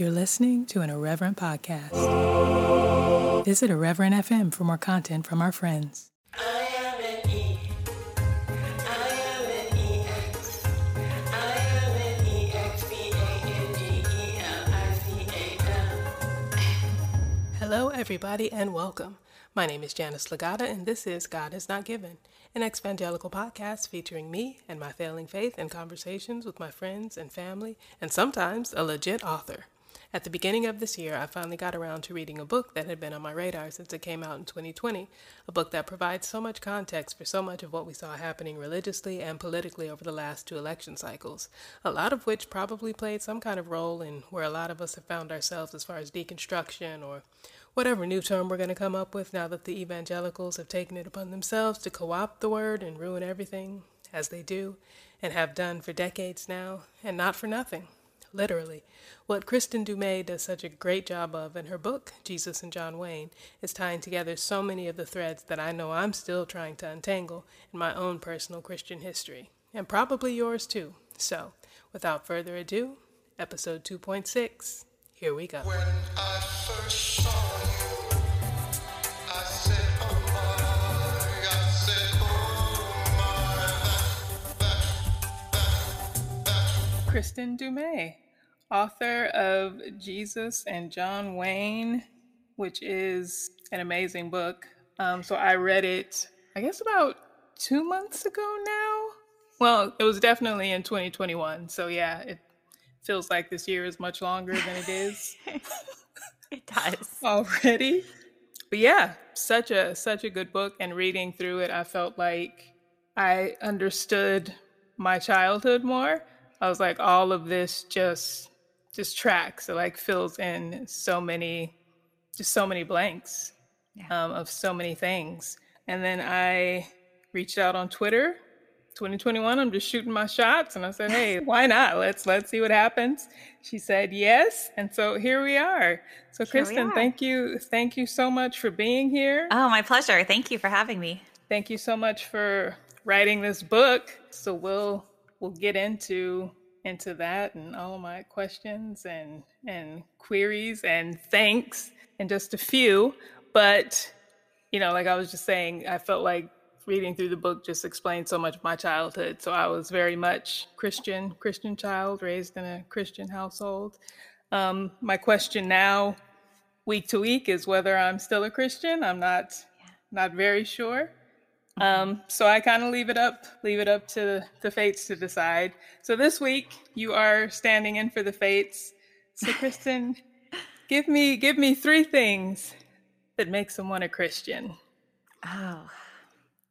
You're listening to an Irreverent podcast. Visit Irreverent FM for more content from our friends. Hello, everybody, and welcome. My name is Janice Legata, and this is God Is Not Given, an evangelical podcast featuring me and my failing faith and conversations with my friends and family, and sometimes a legit author. At the beginning of this year, I finally got around to reading a book that had been on my radar since it came out in 2020, a book that provides so much context for so much of what we saw happening religiously and politically over the last two election cycles, a lot of which probably played some kind of role in where a lot of us have found ourselves as far as deconstruction or whatever new term we're going to come up with now that the evangelicals have taken it upon themselves to co opt the word and ruin everything, as they do, and have done for decades now, and not for nothing. Literally. What Kristin Du does such a great job of in her book, Jesus and John Wayne, is tying together so many of the threads that I know I'm still trying to untangle in my own personal Christian history, and probably yours too. So, without further ado, episode 2.6, here we go. Kristin Du Mez, author of Jesus and John Wayne, which is an amazing book. Um, so I read it, I guess, about two months ago now. Well, it was definitely in 2021. So yeah, it feels like this year is much longer than it is. it does already. But yeah, such a such a good book. And reading through it, I felt like I understood my childhood more I was like, all of this just just tracks. It like fills in so many, just so many blanks yeah. um, of so many things. And then I reached out on Twitter. 2021, I'm just shooting my shots, and I said, "Hey, why not? Let's let's see what happens." She said yes, and so here we are. So, here Kristin, are. thank you, thank you so much for being here. Oh, my pleasure. Thank you for having me. Thank you so much for writing this book. So we'll we'll get into into that and all of my questions and and queries and thanks and just a few. But you know like i was just saying i felt like reading through the book just explained so much of my childhood. So i was very much christian christian child raised in a christian household. Um, my question now week to week is whether i'm still a christian. I'm not not very sure um, so I kind of leave it up, leave it up to the fates to decide. So this week you are standing in for the fates. So Kristin, give me give me three things that make someone a Christian. Oh,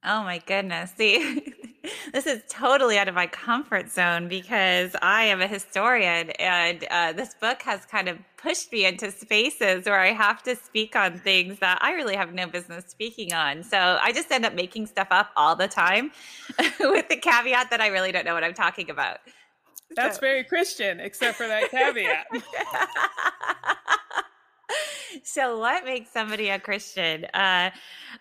oh my goodness! See, this is totally out of my comfort zone because I am a historian, and uh, this book has kind of pushed me into spaces where I have to speak on things that I really have no business speaking on. So I just end up making stuff up all the time, with the caveat that I really don't know what I'm talking about. That's so. very Christian, except for that caveat. so what makes somebody a christian uh,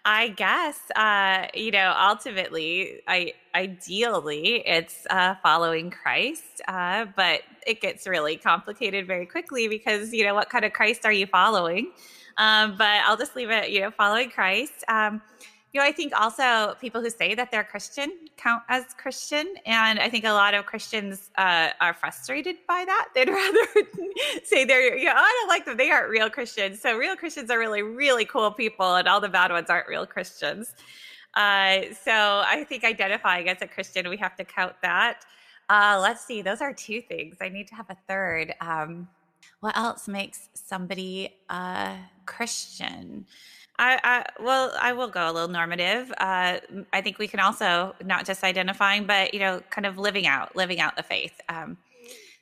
i guess uh, you know ultimately i ideally it's uh, following christ uh, but it gets really complicated very quickly because you know what kind of christ are you following um, but i'll just leave it you know following christ um, you know, I think also people who say that they're Christian count as Christian. And I think a lot of Christians uh, are frustrated by that. They'd rather say they're, you know, I don't like them. They aren't real Christians. So real Christians are really, really cool people, and all the bad ones aren't real Christians. Uh, so I think identifying as a Christian, we have to count that. Uh, let's see, those are two things. I need to have a third. Um, what else makes somebody a Christian? I, I, well, I will go a little normative. Uh, I think we can also not just identifying, but you know, kind of living out, living out the faith. Um,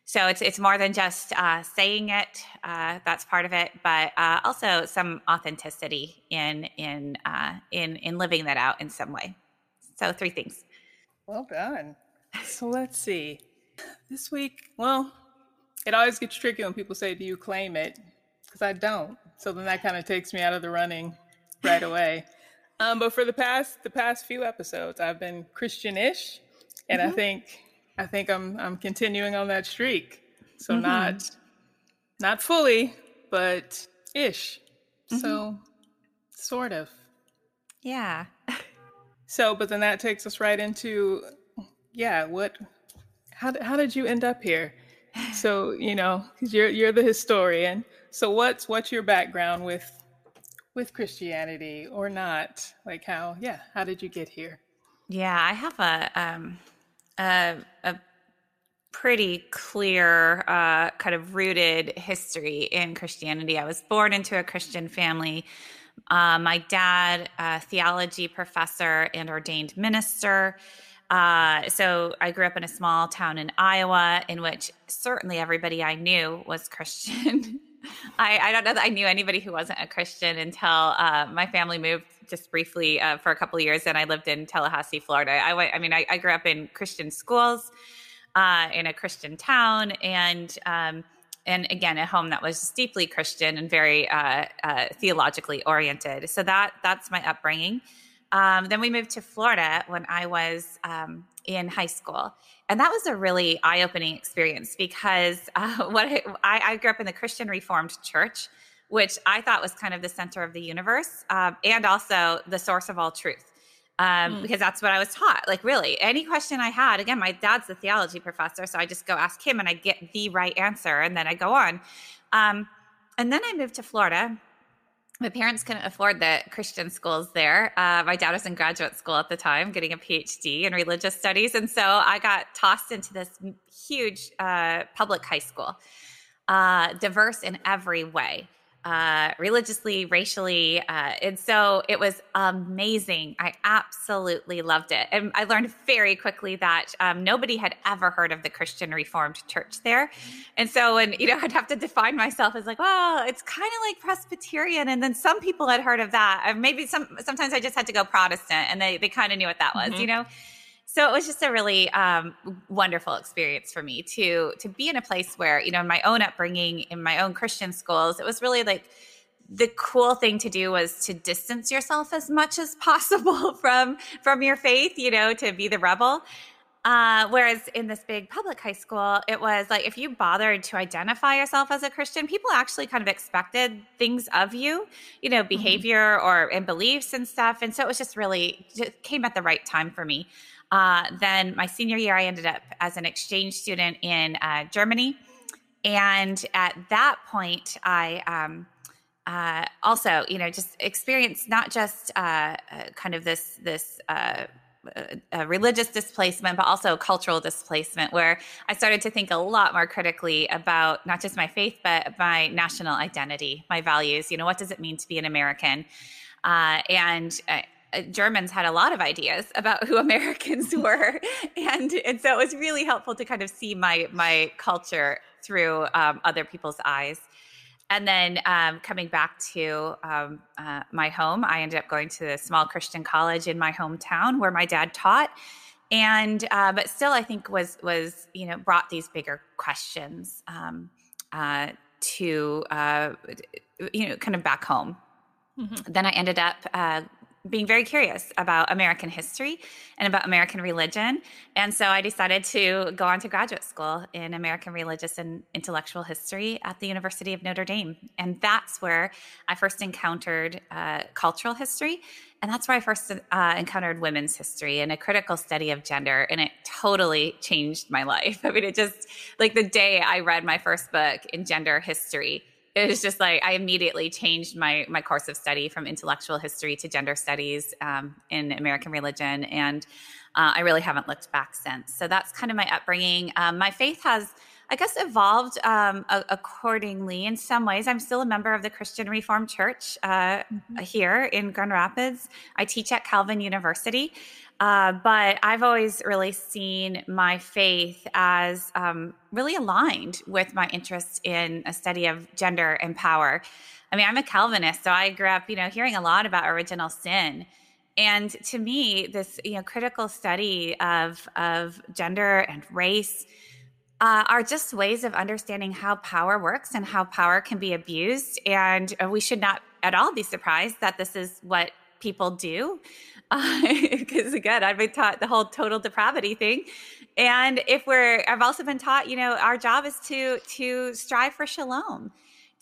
so it's it's more than just uh, saying it. Uh, that's part of it, but uh, also some authenticity in in uh, in in living that out in some way. So three things. Well done. So let's see. This week, well, it always gets tricky when people say, "Do you claim it?" Because I don't. So then that kind of takes me out of the running right away. Um, but for the past the past few episodes, I've been Christian-ish, and mm-hmm. I think I think I'm I'm continuing on that streak. So mm-hmm. not not fully, but ish. Mm-hmm. So, sort of. Yeah. so, but then that takes us right into, yeah, what, how, how did you end up here? So, you know, because you're, you're the historian. So what's, what's your background with, with Christianity or not? Like how, yeah, how did you get here? Yeah, I have a, um, a, a pretty clear, uh, kind of rooted history in Christianity. I was born into a Christian family. Uh, my dad, a theology professor and ordained minister. Uh, so I grew up in a small town in Iowa in which certainly everybody I knew was Christian. I, I, don't know that I knew anybody who wasn't a Christian until uh, my family moved just briefly uh, for a couple of years, and I lived in Tallahassee, Florida. I went. I mean, I, I grew up in Christian schools uh, in a Christian town, and um, and again, a home that was deeply Christian and very uh, uh, theologically oriented. So that that's my upbringing. Um, then we moved to Florida when I was um, in high school, and that was a really eye-opening experience because uh, what I, I, grew up in the Christian Reformed Church, which I thought was kind of the center of the universe um, and also the source of all truth um, mm. because that's what I was taught. Like, really, any question I had, again, my dad's the theology professor, so I just go ask him and I get the right answer, and then I go on. Um, and then I moved to Florida. My parents couldn't afford the Christian schools there. Uh, my dad was in graduate school at the time, getting a PhD in religious studies. And so I got tossed into this huge uh, public high school, uh, diverse in every way uh, religiously, racially. Uh, and so it was amazing. I absolutely loved it. And I learned very quickly that um, nobody had ever heard of the Christian Reformed Church there. And so and, you know, I'd have to define myself as like, well, it's kind of like Presbyterian. And then some people had heard of that. Or maybe some, sometimes I just had to go Protestant and they, they kind of knew what that was, mm-hmm. you know? So it was just a really um, wonderful experience for me to to be in a place where you know in my own upbringing in my own christian schools it was really like the cool thing to do was to distance yourself as much as possible from from your faith you know to be the rebel uh, whereas in this big public high school, it was like if you bothered to identify yourself as a Christian, people actually kind of expected things of you, you know, mm-hmm. behavior mm-hmm. or and beliefs and stuff. And so it was just really just came at the right time for me. Uh, then my senior year, I ended up as an exchange student in uh, Germany. And at that point, I um, uh, also, you know, just experienced not just uh, uh, kind of this this uh, religious displacement, but also cultural displacement, where I started to think a lot more critically about not just my faith, but my national identity, my values. You know, what does it mean to be an American? Uh, and Germans had a lot of ideas about who Americans were, and and so it was really helpful to kind of see my my culture through um, other people's eyes. And then um, coming back to um, uh, my home, I ended up going to a small Christian college in my hometown where my dad taught, and uh, but still, I think was was you know brought these bigger questions um, uh, to uh, you know kind of back home. Mm-hmm. Then I ended up uh, being very curious about American history and about American religion. And so I decided to go on to graduate school in American religious and intellectual history at the University of Notre Dame. And that's where I first encountered uh, cultural history. And that's where I first uh, encountered women's history and a critical study of gender. And it totally changed my life. I mean, it just, like the day I read my first book in gender history, it was just like I immediately changed my my course of study from intellectual history to gender studies um, in American religion, and uh, I really haven't looked back since. So that's kind of my upbringing. Um, my faith has. I guess evolved um, a- accordingly in some ways. I'm still a member of the Christian Reformed Church uh, mm-hmm. here in Grand Rapids. I teach at Calvin University. Uh, but I've always really seen my faith as um, really aligned with my interest in a study of gender and power. I mean, I'm a Calvinist, so I grew up, you know, hearing a lot about original sin. And to me, this you know critical study of of gender and race uh, are just ways of understanding how power works and how power can be abused. And uh, we should not at all be surprised that this is what people do because uh, again i've been taught the whole total depravity thing And if we're, I've also been taught, you know, our job is to to strive for shalom,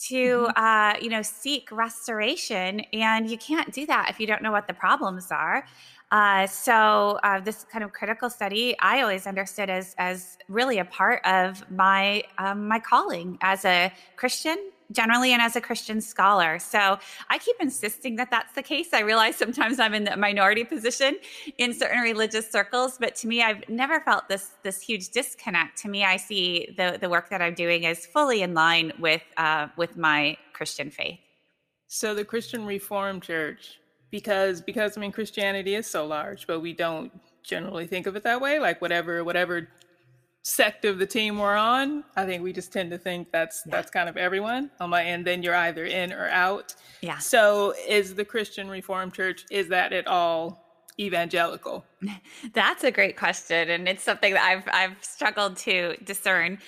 to mm-hmm. uh, you know seek restoration, and you can't do that if you don't know what the problems are. Uh, so uh, this kind of critical study, I always understood as as really a part of my um, my calling as a Christian generally and as a Christian scholar. So I keep insisting that that's the case. I realize sometimes I'm in the minority position in certain religious circles, but to me, I've never felt this this huge disconnect. To me, I see the the work that I'm doing is fully in line with uh, with my Christian faith. So the Christian Reformed Church, because because I mean Christianity is so large, but we don't generally think of it that way. Like whatever whatever sect of the team we're on, I think we just tend to think that's yeah. that's kind of everyone. Um, and then you're either in or out. Yeah. So is the Christian Reformed Church is that at all evangelical? That's a great question, and it's something that I've I've struggled to discern.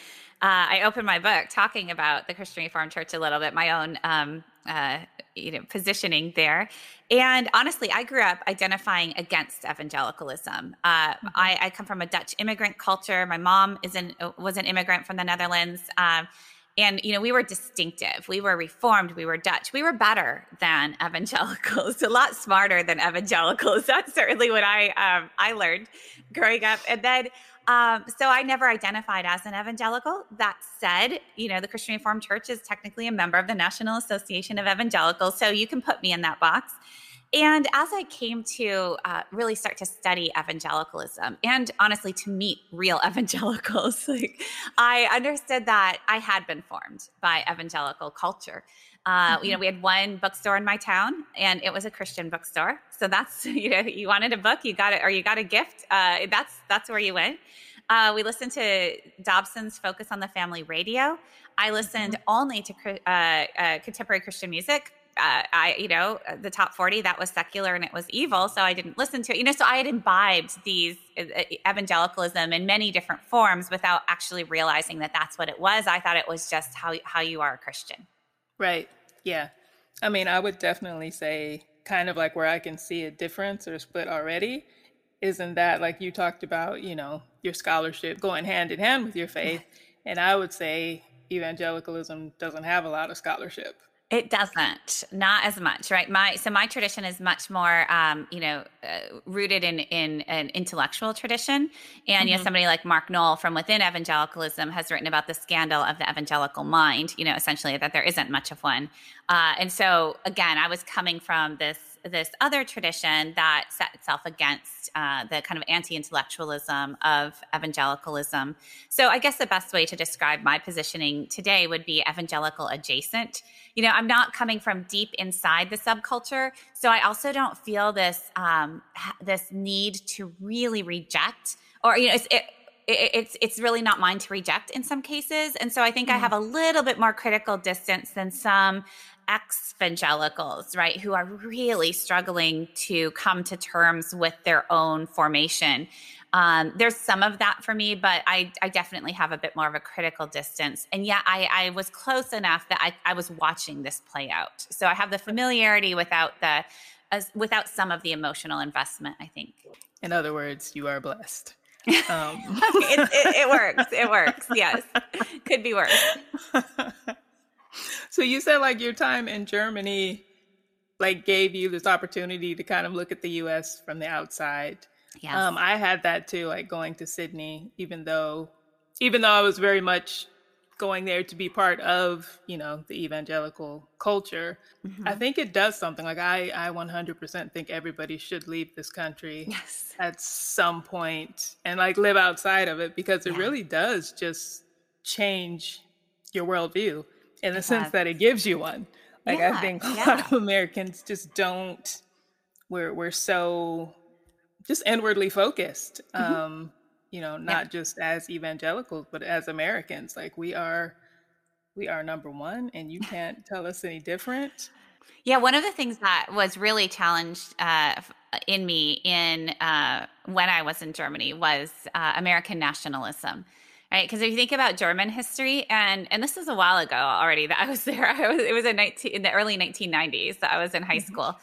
Uh, I opened my book talking about the Christian Reformed Church a little bit, my own um, uh, you know positioning there. And honestly i grew up identifying against evangelicalism. Uh, mm-hmm. I, I, come from a dutch immigrant culture. My mom is an was an immigrant from the netherlands. Um, and you know we were distinctive. We were reformed. We were dutch. We were better than evangelicals a lot smarter than evangelicals. That's certainly what i um, i learned growing up. And then um, so I never identified as an evangelical. That said, you know, the Christian Reformed Church is technically a member of the National Association of Evangelicals. So you can put me in that box. And as I came to uh, really start to study evangelicalism and honestly to meet real evangelicals, like, I understood that I had been formed by evangelical culture. Uh, mm-hmm. You know, we had one bookstore in my town, and it was a Christian bookstore. So that's you know, you wanted a book, you got it, or you got a gift. Uh, that's that's where you went. Uh, we listened to Dobson's Focus on the Family radio. I listened mm-hmm. only to uh, uh, contemporary Christian music. Uh, I, you know, the top 40, that was secular and it was evil. So I didn't listen to it. You know, so I had imbibed these evangelicalism in many different forms without actually realizing that that's what it was. I thought it was just how, how you are a Christian. Right. Yeah. I mean, I would definitely say kind of like where I can see a difference or split already isn't that like you talked about, you know, your scholarship going hand in hand with your faith. And I would say evangelicalism doesn't have a lot of scholarship. It doesn't, not as much, right? My so my tradition is much more, um, you know, uh, rooted in in an intellectual tradition. And mm-hmm. you know, mm-hmm. somebody like Mark Noll from within evangelicalism has written about the scandal of the evangelical mind. You know, essentially that there isn't much of one. Uh, and so again, I was coming from this this other tradition that set itself against uh, the kind of anti-intellectualism of evangelicalism. So I guess the best way to describe my positioning today would be evangelical adjacent you know, I'm not coming from deep inside the subculture, so I also don't feel this um, this need to really reject, or you know, it's, it, it's it's really not mine to reject in some cases, and so I think mm. I have a little bit more critical distance than some evangelicals, right, who are really struggling to come to terms with their own formation. Um, there's some of that for me, but I, I definitely have a bit more of a critical distance. And yet I, I was close enough that I, I was watching this play out. So I have the familiarity without the as, without some of the emotional investment, I think. In other words, you are blessed. Um. it, it, it works. It works. Yes. Could be worse. so you said like your time in Germany like gave you this opportunity to kind of look at the US from the outside. Yes. Um, I had that too, like going to Sydney, even though, even though I was very much going there to be part of, you know, the evangelical culture. Mm-hmm. I think it does something. Like I, I 100% think everybody should leave this country yes. at some point and like live outside of it because it yeah. really does just change your worldview in the sense that it gives you one. Like yeah, I think a yeah. lot of Americans just don't. We're we're so just inwardly focused. Mm-hmm. Um, you know, not yeah. just as evangelicals, but as Americans. Like we are, we are number one, and you can't tell us any different. Yeah, one of the things that was really challenged uh, in me in uh, when I was in Germany was uh, American nationalism right? Because if you think about German history, and and this is a while ago already that I was there. I was it was in, 19, in the early 1990s that I was in high mm-hmm. school,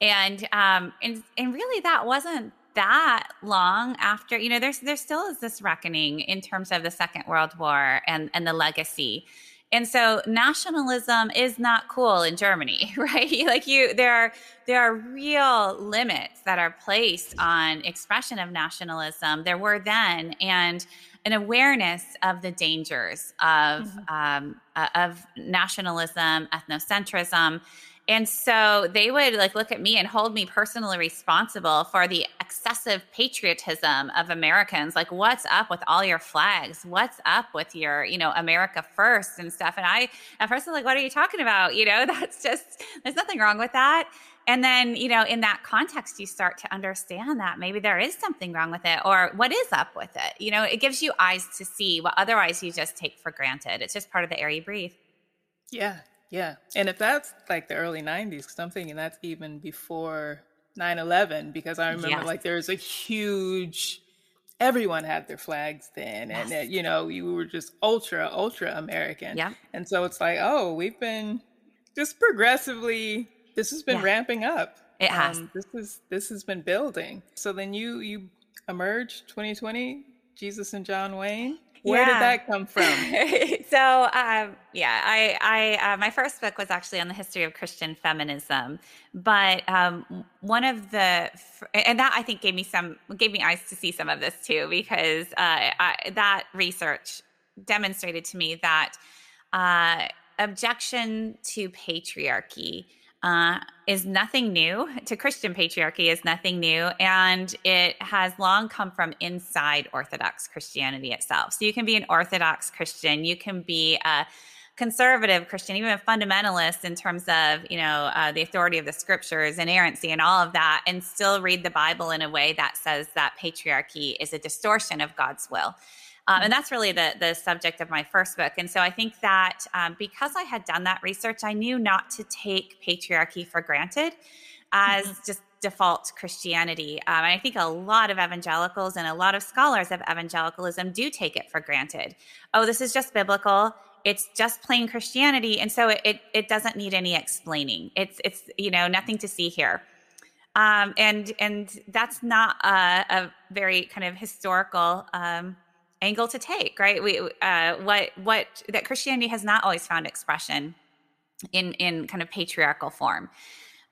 and um and and really that wasn't that long after, you know, there's there still is this reckoning in terms of the Second World War and and the legacy. And so nationalism is not cool in Germany, right? like you there are there are real limits that are placed on expression of nationalism. There were then and an awareness of the dangers of mm-hmm. um, uh, of nationalism, ethnocentrism, and so they would like look at me and hold me personally responsible for the excessive patriotism of Americans. Like, what's up with all your flags? What's up with your, you know, America first and stuff? And I, at first, I was like, what are you talking about? You know, that's just, there's nothing wrong with that. And then, you know, in that context, you start to understand that maybe there is something wrong with it or what is up with it. You know, it gives you eyes to see what otherwise you just take for granted. It's just part of the air you breathe. Yeah, yeah. And if that's like the early 90s, because I'm thinking that's even before 9 11, because I remember yes. like was a huge, everyone had their flags then. Yes. And, you know, you were just ultra, ultra American. Yeah. And so it's like, oh, we've been just progressively, this has been yeah. ramping up. It has. Um, this is this has been building. So then you you emerged 2020, Jesus and John Wayne. Where yeah. did that come from? so, um, yeah, I, I, uh, my first book was actually on the history of Christian feminism, but um, one of the, and that I think gave me some, gave me eyes to see some of this too, because uh, I, that research demonstrated to me that uh, objection to patriarchy uh, is nothing new to Christian patriarchy is nothing new, and it has long come from inside Orthodox Christianity itself. So you can be an Orthodox Christian, you can be a conservative Christian, even a fundamentalist in terms of you know uh, the authority of the scriptures, inerrancy, and all of that, and still read the Bible in a way that says that patriarchy is a distortion of God's will. Um, and that's really the the subject of my first book. And so I think that um, because I had done that research, I knew not to take patriarchy for granted as mm-hmm. just default Christianity. Um, and I think a lot of evangelicals and a lot of scholars of evangelicalism do take it for granted. Oh, this is just biblical. It's just plain Christianity, and so it, it, it doesn't need any explaining. It's it's you know nothing to see here. Um, and and that's not a, a, very kind of historical um, angle to take, right? We uh, what what that Christianity has not always found expression in in kind of patriarchal form.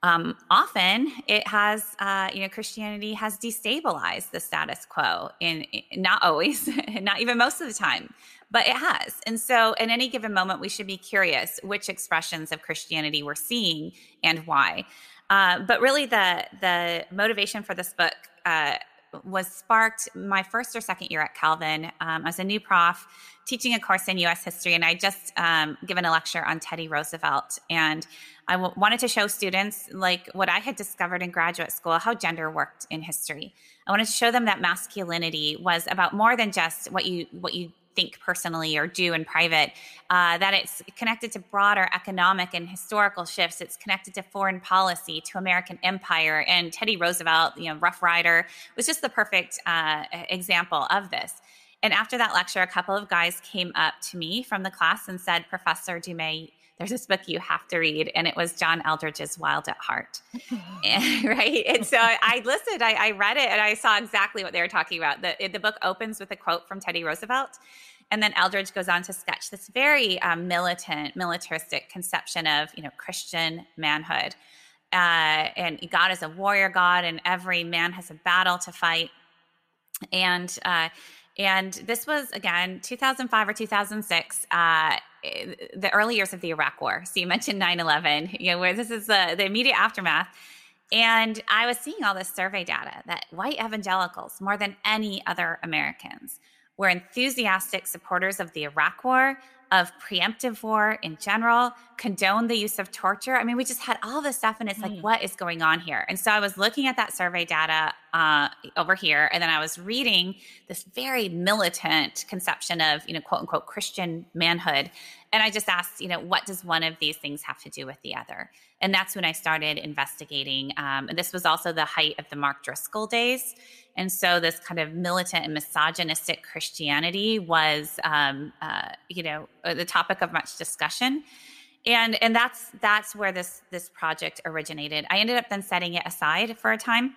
Um, often it has, uh, you know, Christianity has destabilized the status quo in, in not always, not even most of the time, but it has. And so, in any given moment, we should be curious which expressions of Christianity we're seeing and why. Uh, but really, the the motivation for this book uh, was sparked my first or second year at Calvin um, was a new prof teaching a course in U.S. history, and I just um, given a lecture on Teddy Roosevelt, and I w- wanted to show students like what I had discovered in graduate school, how gender worked in history. I wanted to show them that masculinity was about more than just what you what you think personally or do in private, uh, that it's connected to broader economic and historical shifts. It's connected to foreign policy, to American empire. And Teddy Roosevelt, you know, Rough Rider, was just the perfect uh, example of this. And after that lecture, a couple of guys came up to me from the class and said, Professor Du Mez, there's this book you have to read. And it was john Eldredge's wild at heart. And, right? And so i listened. I, I, read it and i saw exactly what they were talking about. The, the book opens with a quote from teddy roosevelt. And then Eldridge goes on to sketch this very um, militant militaristic conception of you know christian manhood. Uh, and god is a warrior god and every man has a battle to fight. And uh, and this was again 2005 or 2006 uh, the early years of the Iraq War. So you mentioned 9/11, you know, where this is the, the immediate aftermath. And I was seeing all this survey data that white evangelicals, more than any other Americans, were enthusiastic supporters of the Iraq War, of preemptive war in general, condone the use of torture. I mean, we just had all this stuff, and it's mm. like, what is going on here? And so I was looking at that survey data uh, over here, and then I was reading this very militant conception of, you know, quote unquote Christian manhood. And I just asked, you know, what does one of these things have to do with the other? And that's when I started investigating. Um, this was also the height of the Mark Driscoll days. And so this kind of militant and misogynistic Christianity was, um, uh, you know, uh, the topic of much discussion. And and that's that's where this this project originated. I ended up then setting it aside for a time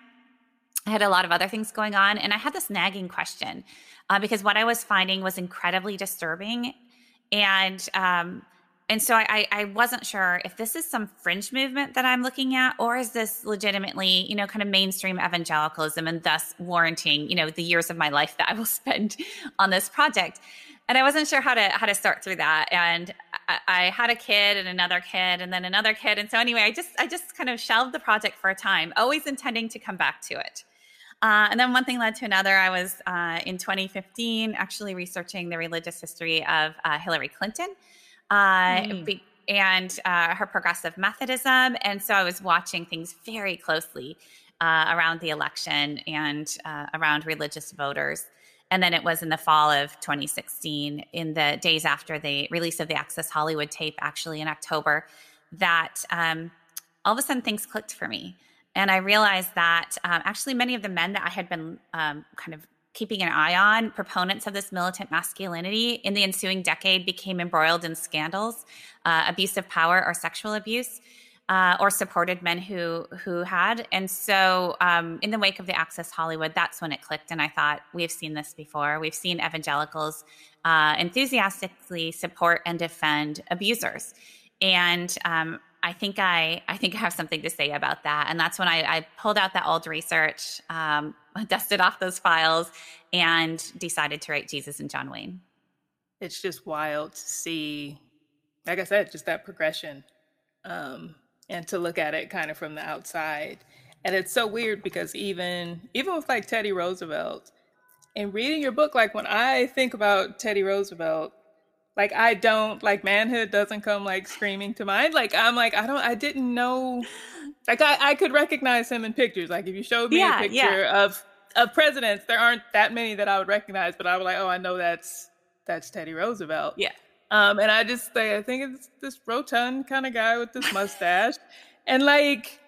I had a lot of other things going on, and I had this nagging question uh, because what I was finding was incredibly disturbing, and um, and so I, I wasn't sure if this is some fringe movement that I'm looking at, or is this legitimately, you know, kind of mainstream evangelicalism and thus warranting, you know, the years of my life that I will spend on this project. And I wasn't sure how to how to start through that. And I, I had a kid and another kid and then another kid. And so anyway, I just I just kind of shelved the project for a time, always intending to come back to it. Uh, and then one thing led to another. I was uh, in 2015 actually researching the religious history of uh, Hillary Clinton uh, mm. be, and uh, her progressive Methodism. And so I was watching things very closely uh, around the election and uh, around religious voters. And then it was in the fall of 2016, in the days after the release of the Access Hollywood tape, actually in October, that um, all of a sudden things clicked for me. And I realized that um, actually many of the men that I had been um, kind of keeping an eye on, proponents of this militant masculinity in the ensuing decade became embroiled in scandals, uh, abuse of power, or sexual abuse. Uh, or supported men who who had, and so um, in the wake of the Access Hollywood, that's when it clicked, and I thought we've seen this before. We've seen evangelicals uh, enthusiastically support and defend abusers, and um, I think I I think I have something to say about that, and that's when I, I pulled out that old research, um, dusted off those files, and decided to write Jesus and John Wayne. It's just wild to see, like I said, just that progression, um, and to look at it kind of from the outside. And it's so weird because even even with like Teddy Roosevelt, and reading your book, like when I think about Teddy Roosevelt, like I don't like manhood doesn't come like screaming to mind. Like I'm like I don't I didn't know like I, I could recognize him in pictures. Like if you showed me yeah, a picture yeah. of of presidents, there aren't that many that I would recognize, but I was like, oh, I know that's that's Teddy Roosevelt. Yeah. Um, and I just like I think it's this rotund kind of guy with this mustache, and like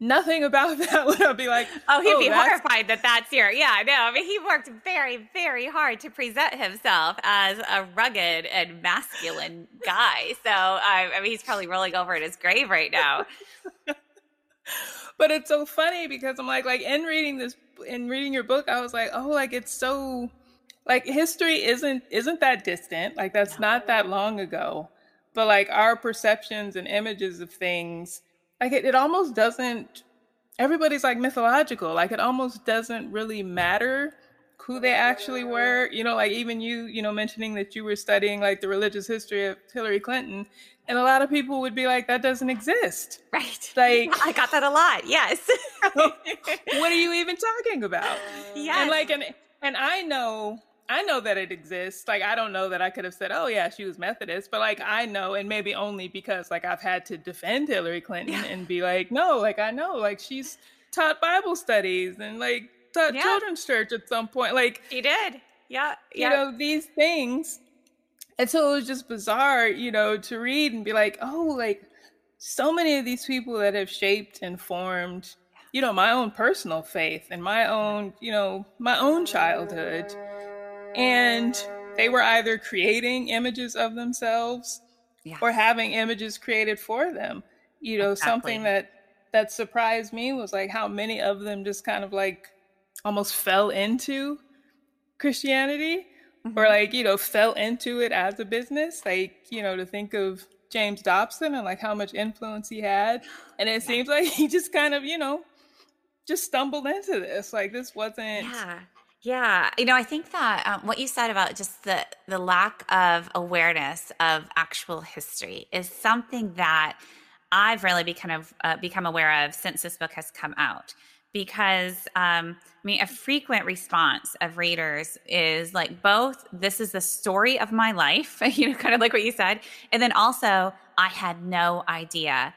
nothing about that would I be like, oh, he'd oh, be horrified that that's here. Yeah, no, I mean, he worked very, very hard to present himself as a rugged and masculine guy. So, I mean, he's probably rolling over in his grave right now. but it's so funny because I'm like, like in reading this, in reading your book, I was like, oh, like it's so, like history isn't isn't that distant. Like that's no. not that long ago. But like our perceptions and images of things, like it, it almost doesn't. Everybody's like mythological. Like it almost doesn't really matter who they actually were. You know, like even you, you know, mentioning that you were studying like the religious history of Hillary Clinton, and a lot of people would be like, that doesn't exist. Right. Like I got that a lot. Yes. what are you even talking about? Yeah. And like and and I know I know that it exists. Like I don't know that I could have said, "Oh yeah, she was Methodist," but like I know, and maybe only because like I've had to defend Hillary Clinton yeah. and be like, "No, like I know, like she's taught Bible studies and like taught yeah. children's church at some point." Like she did, yeah, yeah. You know these things, and so it was just bizarre, you know, to read and be like, "Oh, like so many of these people that have shaped and formed." You know, my own personal faith and my own, you know, my own childhood and they were either creating images of themselves yeah. or having images created for them you know exactly. something that that surprised me was like how many of them just kind of like almost fell into christianity mm-hmm. or like you know fell into it as a business like you know to think of james dobson and like how much influence he had and it yeah. seems like he just kind of you know just stumbled into this like this wasn't yeah yeah, you know, I think that um, what you said about just the the lack of awareness of actual history is something that I've really become of, uh, become aware of since this book has come out. Because um, I mean, a frequent response of readers is like both this is the story of my life, you know, kind of like what you said, and then also I had no idea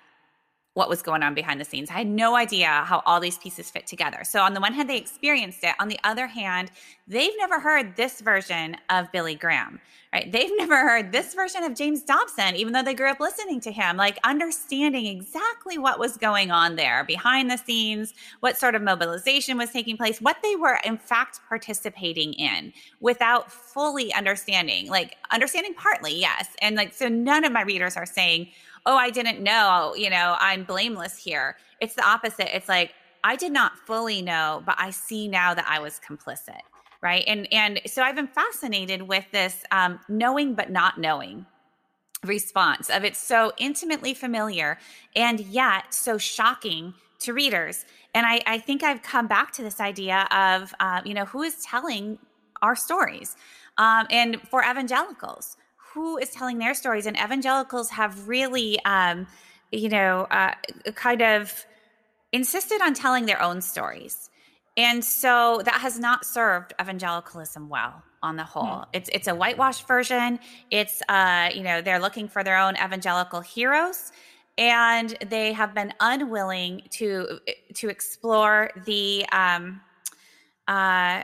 what was going on behind the scenes. I had no idea how all these pieces fit together. So, on the one hand, they experienced it. On the other hand, they've never heard this version of Billy Graham, right? They've never heard this version of James Dobson, even though they grew up listening to him, like understanding exactly what was going on there behind the scenes, what sort of mobilization was taking place, what they were, in fact, participating in without fully understanding, like understanding partly, yes. And like, so none of my readers are saying, oh, I didn't know, you know, I'm blameless here. It's the opposite. It's like, I did not fully know, but I see now that I was complicit. Right. And and so I've been fascinated with this um, knowing but not knowing response of it's so intimately familiar and yet so shocking to readers. And I, I think I've come back to this idea of, uh, you know, who is telling our stories? Um, and for evangelicals, who is telling their stories? And evangelicals have really, um, you know, uh, kind of insisted on telling their own stories. And so that has not served evangelicalism well on the whole. Mm. It's it's a whitewashed version. It's uh, you know, they're looking for their own evangelical heroes and they have been unwilling to to explore the um uh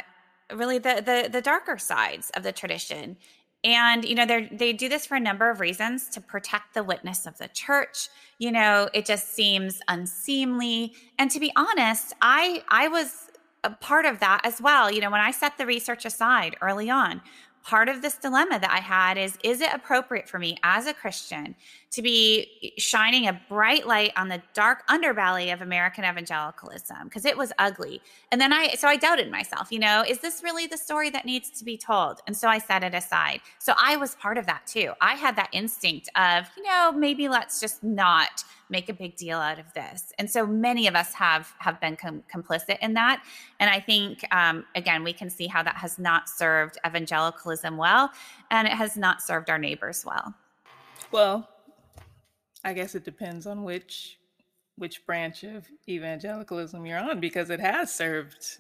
really the the the darker sides of the tradition and you know they do this for a number of reasons to protect the witness of the church. You know it just seems unseemly. And to be honest i i was a part of that as well. You know when i set the research aside early on part of this dilemma that I had is is it appropriate for me as a Christian to be shining a bright light on the dark underbelly of American evangelicalism because it was ugly. And then I so I doubted myself, you know, is this really the story that needs to be told? And so I set it aside. So I was part of that too. I had that instinct of, you know, maybe let's just not make a big deal out of this. And so many of us have have been com- complicit in that. And I think um, again, we can see how that has not served evangelicalism well, and it has not served our neighbors well. Well, I guess it depends on which which branch of evangelicalism you're on because it has served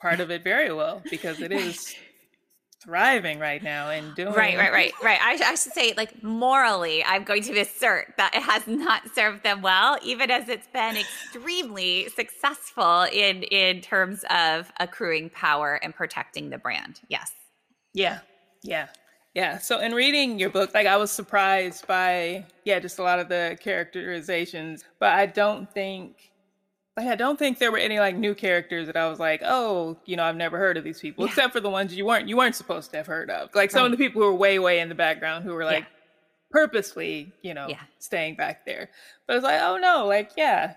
part of it very well because it is thriving right now and doing right right right right. I, I, should say like morally i'm going to assert that it has not served them well even as it's been extremely successful in in terms of accruing power and protecting the brand. Yes yeah yeah yeah so in reading your book like i was surprised by yeah just a lot of the characterizations but i don't think like, I don't think there were any like new characters that I was like, oh, you know, I've never heard of these people, yeah. except for the ones you weren't you weren't supposed to have heard of. Like some right. of the people who were way, way in the background who were like yeah. purposely, you know, yeah. staying back there. But it's like, oh no, like, yeah,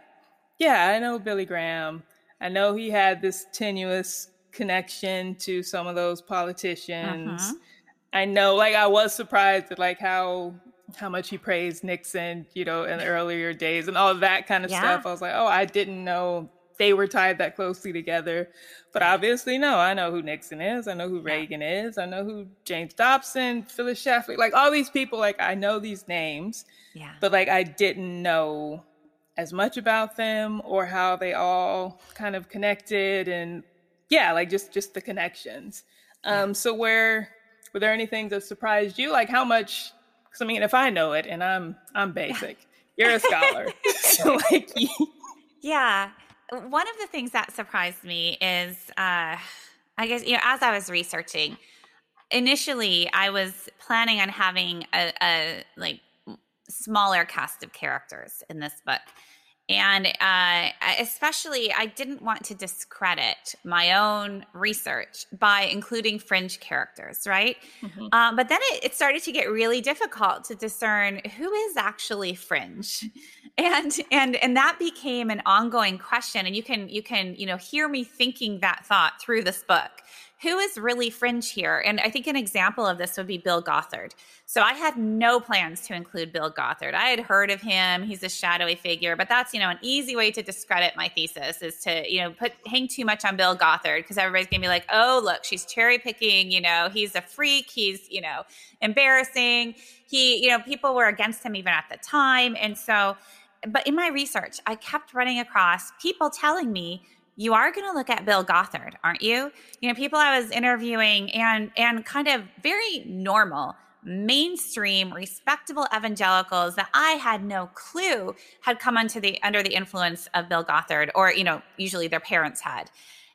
yeah, I know Billy Graham. I know he had this tenuous connection to some of those politicians. Uh-huh. I know, like, I was surprised at like how how much he praised Nixon, you know, in the earlier days and all that kind of yeah. stuff. I was like, oh, I didn't know they were tied that closely together. But obviously, no, I know who Nixon is. I know who Reagan is. I know who James Dobson, Phyllis Schlafly, like all these people, like I know these names. Yeah. But like I didn't know as much about them or how they all kind of connected and yeah, like just just the connections. Um, so where were there any things that surprised you? Like how much because I mean, if I know it and I'm I'm basic, you're a scholar. so like, yeah. One of the things that surprised me is, uh, I guess you know, as I was researching, initially I was planning on having a, a like smaller cast of characters in this book and uh, especially, I didn't want to discredit my own research by including fringe characters, right? Mm-hmm. Um, but then it, it, started to get really difficult to discern who is actually fringe, and and and that became an ongoing question. And you can you can you know hear me thinking that thought through this book who is really fringe here? And I think an example of this would be Bill Gothard. So I had no plans to include Bill Gothard. I had heard of him. He's a shadowy figure, but that's, you know, an easy way to discredit my thesis is to, you know, put hang too much on Bill Gothard because everybody's going to be like, "Oh, look, she's cherry picking, you know, he's a freak, he's, you know, embarrassing." He, you know, people were against him even at the time. And so but in my research, I kept running across people telling me you are going to look at Bill Gothard, aren't you? You know, people I was interviewing and and kind of very normal, mainstream, respectable evangelicals that I had no clue had come under the under the influence of Bill Gothard, or you know, usually their parents had.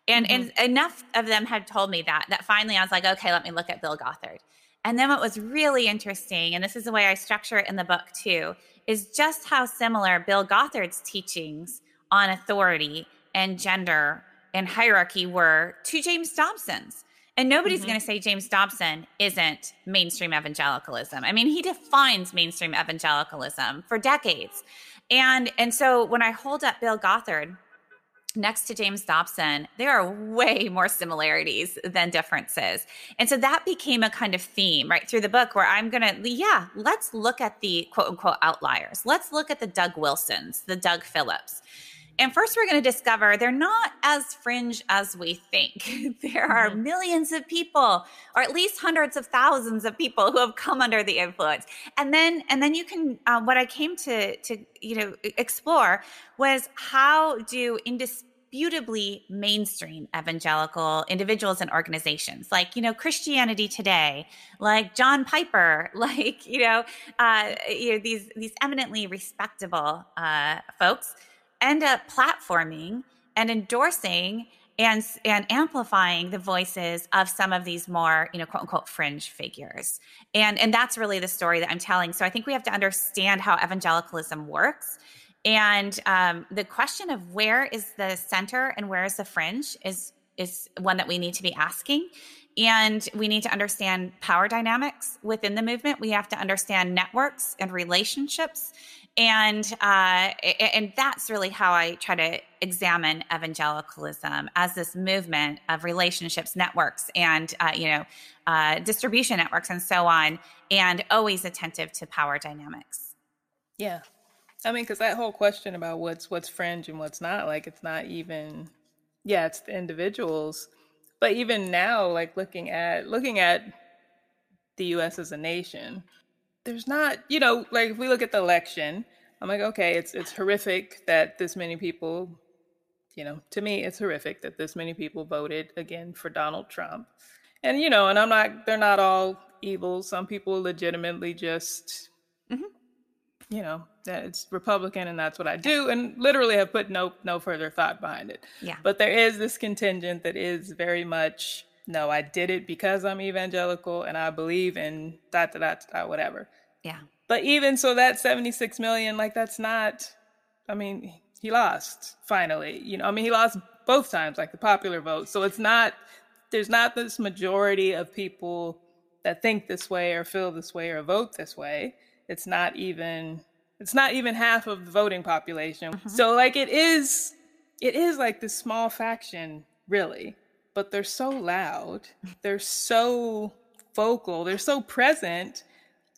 And mm-hmm. and enough of them had told me that that finally I was like, okay, let me look at Bill Gothard. And then what was really interesting, and this is the way I structure it in the book too, is just how similar Bill Gothard's teachings on authority and gender and hierarchy were to James Dobson's. And nobody's mm-hmm. going to say James Dobson isn't mainstream evangelicalism. I mean, he defines mainstream evangelicalism for decades. And and so when I hold up Bill Gothard, next to James Dobson, there are way more similarities than differences. And so that became a kind of theme right through the book where I'm going to, yeah, let's look at the quote unquote outliers. Let's look at the Doug Wilsons, the Doug Phillips. And first, we're going to discover they're not as fringe as we think. there are mm-hmm. millions of people, or at least hundreds of thousands of people, who have come under the influence. And then, and then you can. Uh, what I came to to you know explore was how do indisputably mainstream evangelical individuals and organizations like you know christianity today like john piper like you know uh, you know these these eminently respectable uh, folks end up platforming and endorsing and and amplifying the voices of some of these more you know quote unquote fringe figures. And and that's really the story that i'm telling. So i think we have to understand how evangelicalism works. And um, the question of where is the center and where is the fringe is is one that we need to be asking. And we need to understand power dynamics within the movement. We have to understand networks and relationships and uh, and that's really how I try to examine evangelicalism as this movement of relationships, networks, and uh, you know, uh, distribution networks, and so on, and always attentive to power dynamics. Yeah, I mean, because that whole question about what's what's fringe and what's not, like, it's not even, yeah, it's the individuals, but even now, like looking at looking at the U.S. as a nation there's not, you know, like if we look at the election, I'm like, okay, it's it's horrific that this many people, you know, to me, it's horrific that this many people voted again for Donald Trump. And you know, and I'm not they're not all evil. Some people legitimately just mm-hmm. you know, that it's Republican and that's what I do and literally have put no no further thought behind it. Yeah. But there is this contingent that is very much no, I did it because I'm evangelical and I believe in that, that, that, whatever. Yeah. But even so, that 76 million, like, that's not, I mean, he lost finally. You know, I mean, he lost both times, like the popular vote. So it's not, there's not this majority of people that think this way or feel this way or vote this way. It's not even, it's not even half of the voting population. Mm-hmm. So, like, it is, it is like this small faction, really but they're so loud. They're so vocal. They're so present.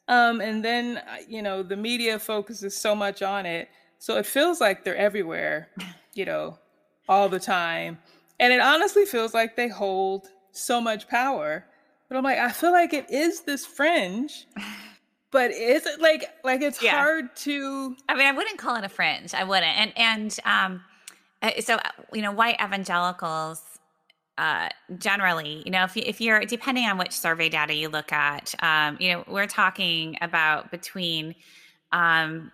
Um, and then, uh, you know, the media focuses so much on it. So it feels like they're everywhere, you know, all the time. And it honestly feels like they hold so much power. But I'm like, I feel like it is this fringe. But is it like like it's yeah. hard to I mean, I wouldn't call it a fringe. I wouldn't. And and um uh, so uh, you know, white evangelicals uh, generally, you know, if, you, if you're depending on which survey data you look at, um, you know, we're talking about between, um,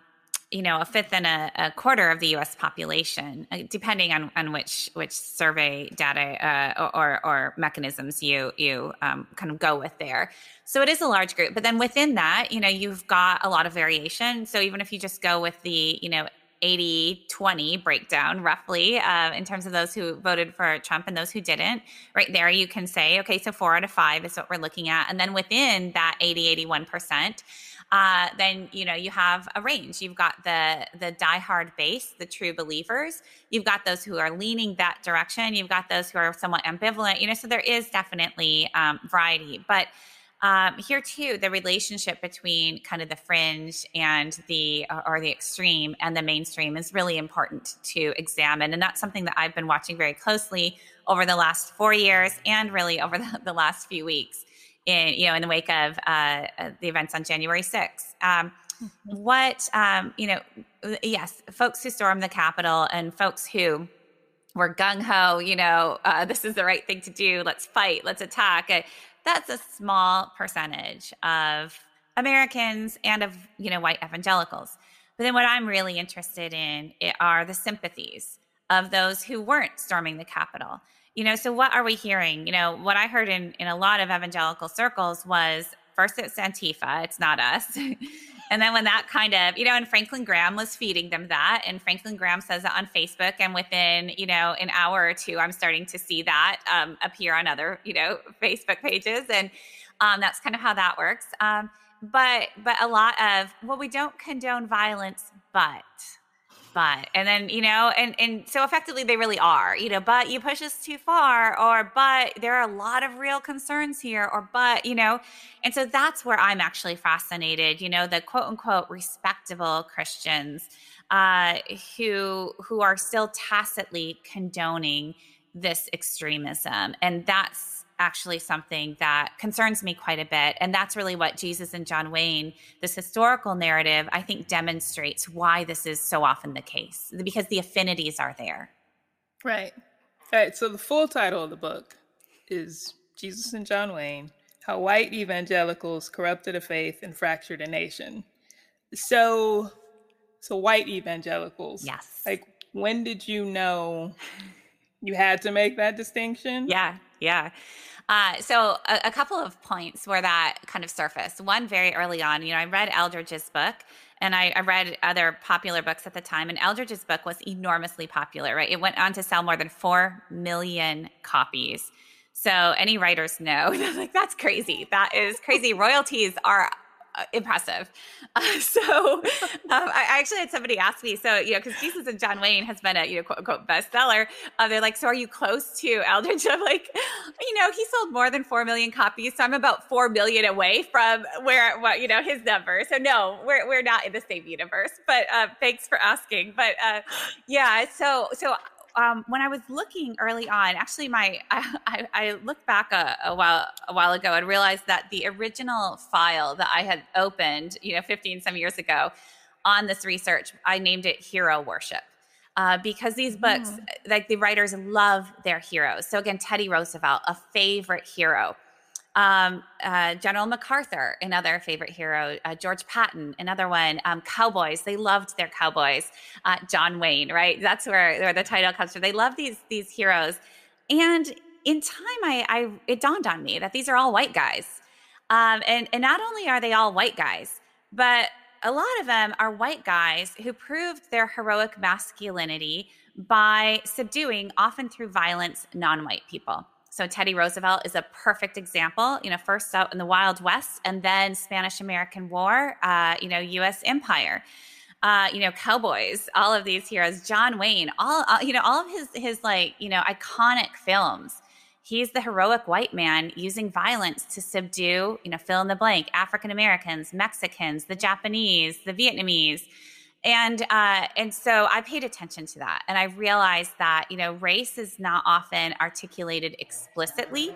you know, a fifth and a, a, quarter of the U.S. population, uh, depending on, on which which survey data uh, or, or mechanisms you you um, kind of go with there. So it is a large group, but then within that, you know, you've got a lot of variation. So even if you just go with the you know 80 20 breakdown roughly uh, in terms of those who voted for Trump and those who didn't. Right there, you can say, okay, so four out of five is what we're looking at. And then within that 80, 81%, uh, then you know you have a range. You've got the the diehard base, the true believers. You've got those who are leaning that direction. You've got those who are somewhat ambivalent. You know, so there is definitely um, variety, but um, here too, the relationship between kind of the fringe and the or the extreme and the mainstream is really important to examine, and that's something that I've been watching very closely over the last four years and really over the, the last few weeks. In you know, in the wake of uh, uh the events on January 6th. Um, mm-hmm. what um, you know, yes, folks who stormed the Capitol and folks who were gung ho, you know, uh, this is the right thing to do. Let's fight. Let's attack. Uh, that's a small percentage of Americans and of, you know, white evangelicals. But then what I'm really interested in eh, are the sympathies of those who weren't storming the Capitol. You know, so what are we hearing? You know, what I heard in, in a lot of evangelical circles was first it's Antifa, it's not us. And then when that kind of, you know, and Franklin Graham was feeding them that, and Franklin Graham says it on Facebook, and within, you know, an hour or two, I'm starting to see that um, appear on other, you know, Facebook pages, and um, that's kind of how that works. Um, but but a lot of well, we don't condone violence, but but and then you know and and so effectively they really are you know but you push us too far or but there are a lot of real concerns here or but you know and so that's where i'm actually fascinated you know the quote unquote respectable christians uh, who who are still tacitly condoning this extremism. And that's actually something that concerns me quite a bit. And that's really what Jesus and John Wayne, this historical narrative, I think demonstrates why this is so often the case because the affinities are there. Right. All right. So the full title of the book is Jesus and John Wayne How White Evangelicals Corrupted a Faith and Fractured a Nation. So, so white evangelicals. Yes. Like, when did you know you had to make that distinction? Yeah. Yeah. Uh, so a, a, couple of points where that kind of surfaced. One very early on, you know, I read Eldredge's book and I, I, read other popular books at the time, and Eldredge's book was enormously popular, right? It went on to sell more than 4 million copies. So any writers know like that's crazy. That is crazy. Royalties are impressive. Uh, so um, I, actually had somebody ask me, so, you know, because Jesus and John Wayne has been a, you know, quote unquote bestseller. Uh, they're like, so are you close to Eldredge? I'm like, you know, he sold more than 4 million copies. So I'm about 4 million away from where, what, you know, his number. So no, we're, we're not in the same universe, but uh, thanks for asking. But uh, yeah, so, so um, when I was looking early on, actually, my I, I looked back a, a, while a while ago and realized that the original file that I had opened, you know, 15 some years ago, on this research, I named it Hero Worship. Uh, because these books, mm. like the writers love their heroes. So again, Teddy Roosevelt, a favorite hero. Um, uh, General MacArthur, another favorite hero. Uh, George Patton, another one. Um, cowboys, they loved their cowboys. Uh, John Wayne, right? That's where, where the title comes from. They love these these heroes, and in time, I, I it dawned on me that these are all white guys, um, and and not only are they all white guys, but a lot of them are white guys who proved their heroic masculinity by subduing, often through violence, non-white people. So Teddy Roosevelt is a perfect example. You know, first out in the Wild West, and then Spanish American War. Uh, you know, U.S. Empire. Uh, you know, cowboys. All of these heroes. John Wayne. All, all you know, all of his his like you know iconic films. He's the heroic white man using violence to subdue, you know, fill in the blank, African Americans, Mexicans, the Japanese, the Vietnamese and uh, and so I paid attention to that, and I realized that you know race is not often articulated explicitly,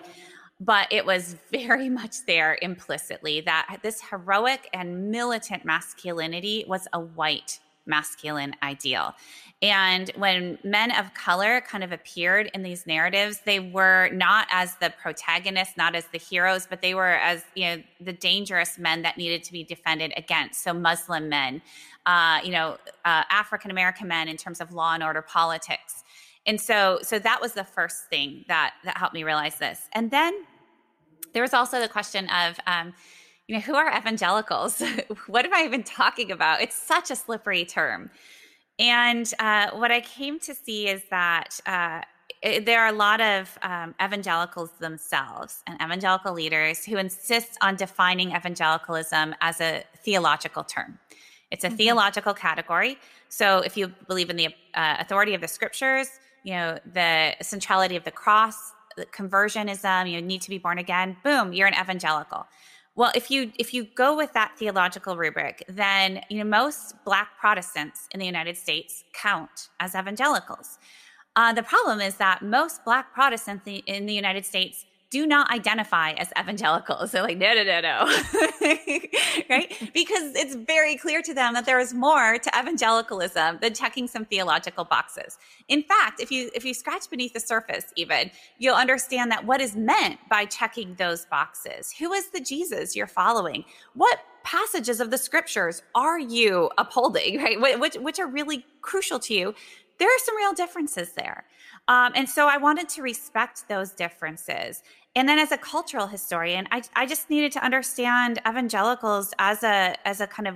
but it was very much there implicitly that this heroic and militant masculinity was a white masculine ideal. And when men of color kind of appeared in these narratives, they were not as the protagonists, not as the heroes, but they were as you know the dangerous men that needed to be defended against. So Muslim men, uh, you know, uh, African American men in terms of law and order politics. And so, so that was the first thing that that helped me realize this. And then there was also the question of, um, you know, who are evangelicals? what am I even talking about? It's such a slippery term. And uh, what I came to see is that uh, it, there are a lot of um, evangelicals themselves and evangelical leaders who insist on defining evangelicalism as a theological term. It's a mm-hmm. theological category. So if you believe in the uh, authority of the scriptures, you know, the centrality of the cross, the conversionism, you need to be born again, boom, you're an evangelical. Well, if you if you go with that theological rubric, then you know most Black Protestants in the United States count as evangelicals. Uh, the problem is that most Black Protestants in the United States do not identify as evangelicals. They're like, no, no, no, no. right? Because it's very clear to them that there is more to evangelicalism than checking some theological boxes. In fact, if you if you scratch beneath the surface even, you'll understand that what is meant by checking those boxes. Who is the Jesus you're following? What passages of the scriptures are you upholding, right? Which which are really crucial to you. There are some real differences there. Um, and so I wanted to respect those differences. And then as a cultural historian, I, I just needed to understand evangelicals as a as a kind of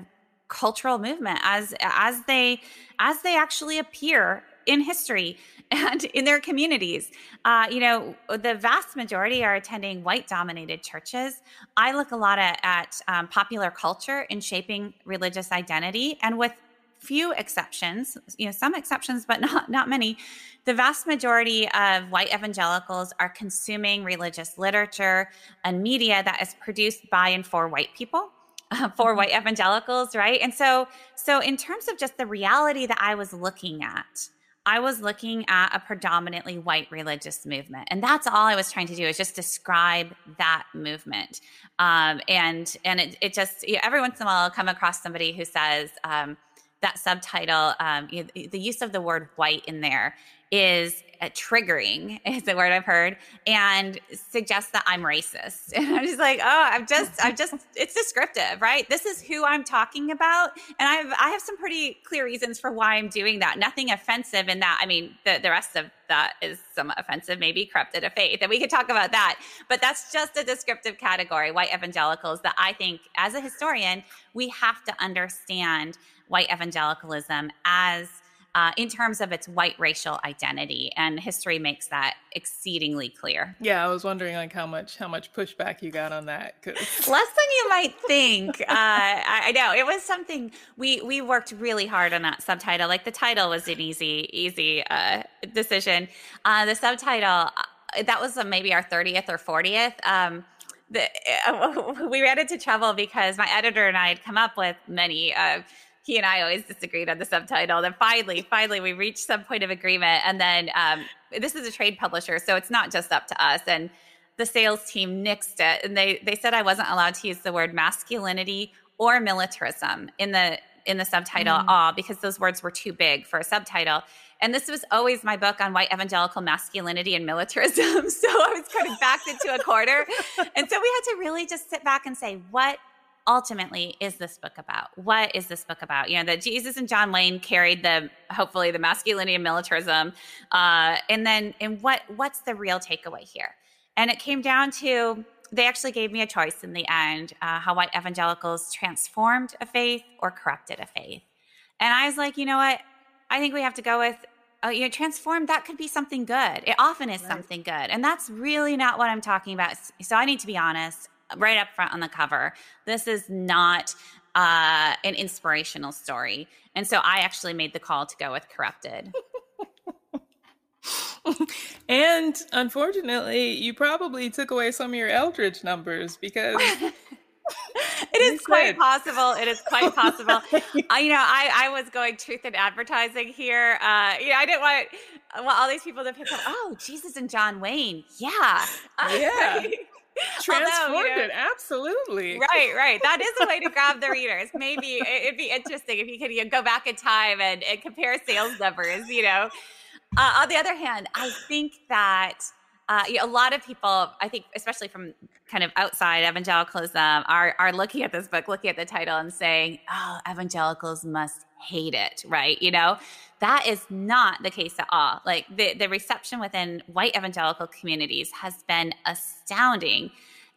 cultural movement as as they as they actually appear in history and in their communities. Uh, you know, the vast majority are attending white dominated churches. I look a lot at, at um, popular culture in shaping religious identity. And with few exceptions, you know, some exceptions, but not not many. The vast majority of white evangelicals are consuming religious literature and media that is produced by and for white people. Uh, for mm-hmm. white evangelicals, right? And so, so in terms of just the reality that I was looking at, I was looking at a predominantly white religious movement, and that's all I was trying to do is just describe that movement. Um, and and it, it just you know, every once in a while I'll come across somebody who says um, that subtitle, um, you know, the use of the word white in there is uh, triggering is the word I've heard and suggests that I'm racist. And I'm just like, oh, I'm just, I'm just, it's descriptive, right? This is who I'm talking about. And I've, I have some pretty clear reasons for why I'm doing that. Nothing offensive in that. I mean, the, the rest of that is somewhat offensive, maybe corrupted of faith. And we could talk about that. But that's just a descriptive category, white evangelicals, that I think as a historian, we have to understand white evangelicalism as uh, in terms of its white racial identity, and history makes that exceedingly clear. Yeah, I was wondering like how much how much pushback you got on that. Less than you might think. uh, I, I, know it was something we we worked really hard on that subtitle. Like the title was an easy easy uh, decision. Uh, the subtitle uh, that was maybe our thirtieth or fortieth. Um, the, we ran into trouble because my editor and I had come up with many uh, he and I always disagreed on the subtitle. Then finally, finally, we reached some point of agreement. And then um, this is a trade publisher, so it's not just up to us. And the sales team nixed it, and they they said I wasn't allowed to use the word masculinity or militarism in the in the subtitle mm. all because those words were too big for a subtitle. And this was always my book on white evangelical masculinity and militarism. So I was kind of backed into a corner. And so we had to really just sit back and say, what ultimately is this book about? What is this book about? You know, that Jesus and John Wayne carried the hopefully the masculinity and militarism, uh, and then and what what's the real takeaway here? And it came down to they actually gave me a choice in the end: uh, how white evangelicals transformed a faith or corrupted a faith. And I was like, you know what? I think we have to go with uh, you know, transform, that could be something good. It often is right. something good. And that's really not what I'm talking about. So I need to be honest right up front on the cover. This is not uh, an inspirational story. And so I actually made the call to go with Corrupted. and unfortunately, you probably took away some of your Eldredge numbers because. it is quite possible. It is quite possible. uh, you know, I, I was going truth in advertising here. Uh, you know, I didn't want, want all these people to pick up. Oh, Jesus and John Wayne. Yeah. Yeah. Transformed Although, you know, it, absolutely. Right, right. That is a way to grab the readers. Maybe it'd be interesting if you could you know, go back in time and, and compare sales numbers, you know. Uh, on the other hand, I think that uh, a lot of people, I think, especially from kind of outside evangelicalism, are are looking at this book, looking at the title, and saying, "Oh, evangelicals must hate it," right? You know, that is not the case at all. Like the, the reception within white evangelical communities has been astounding.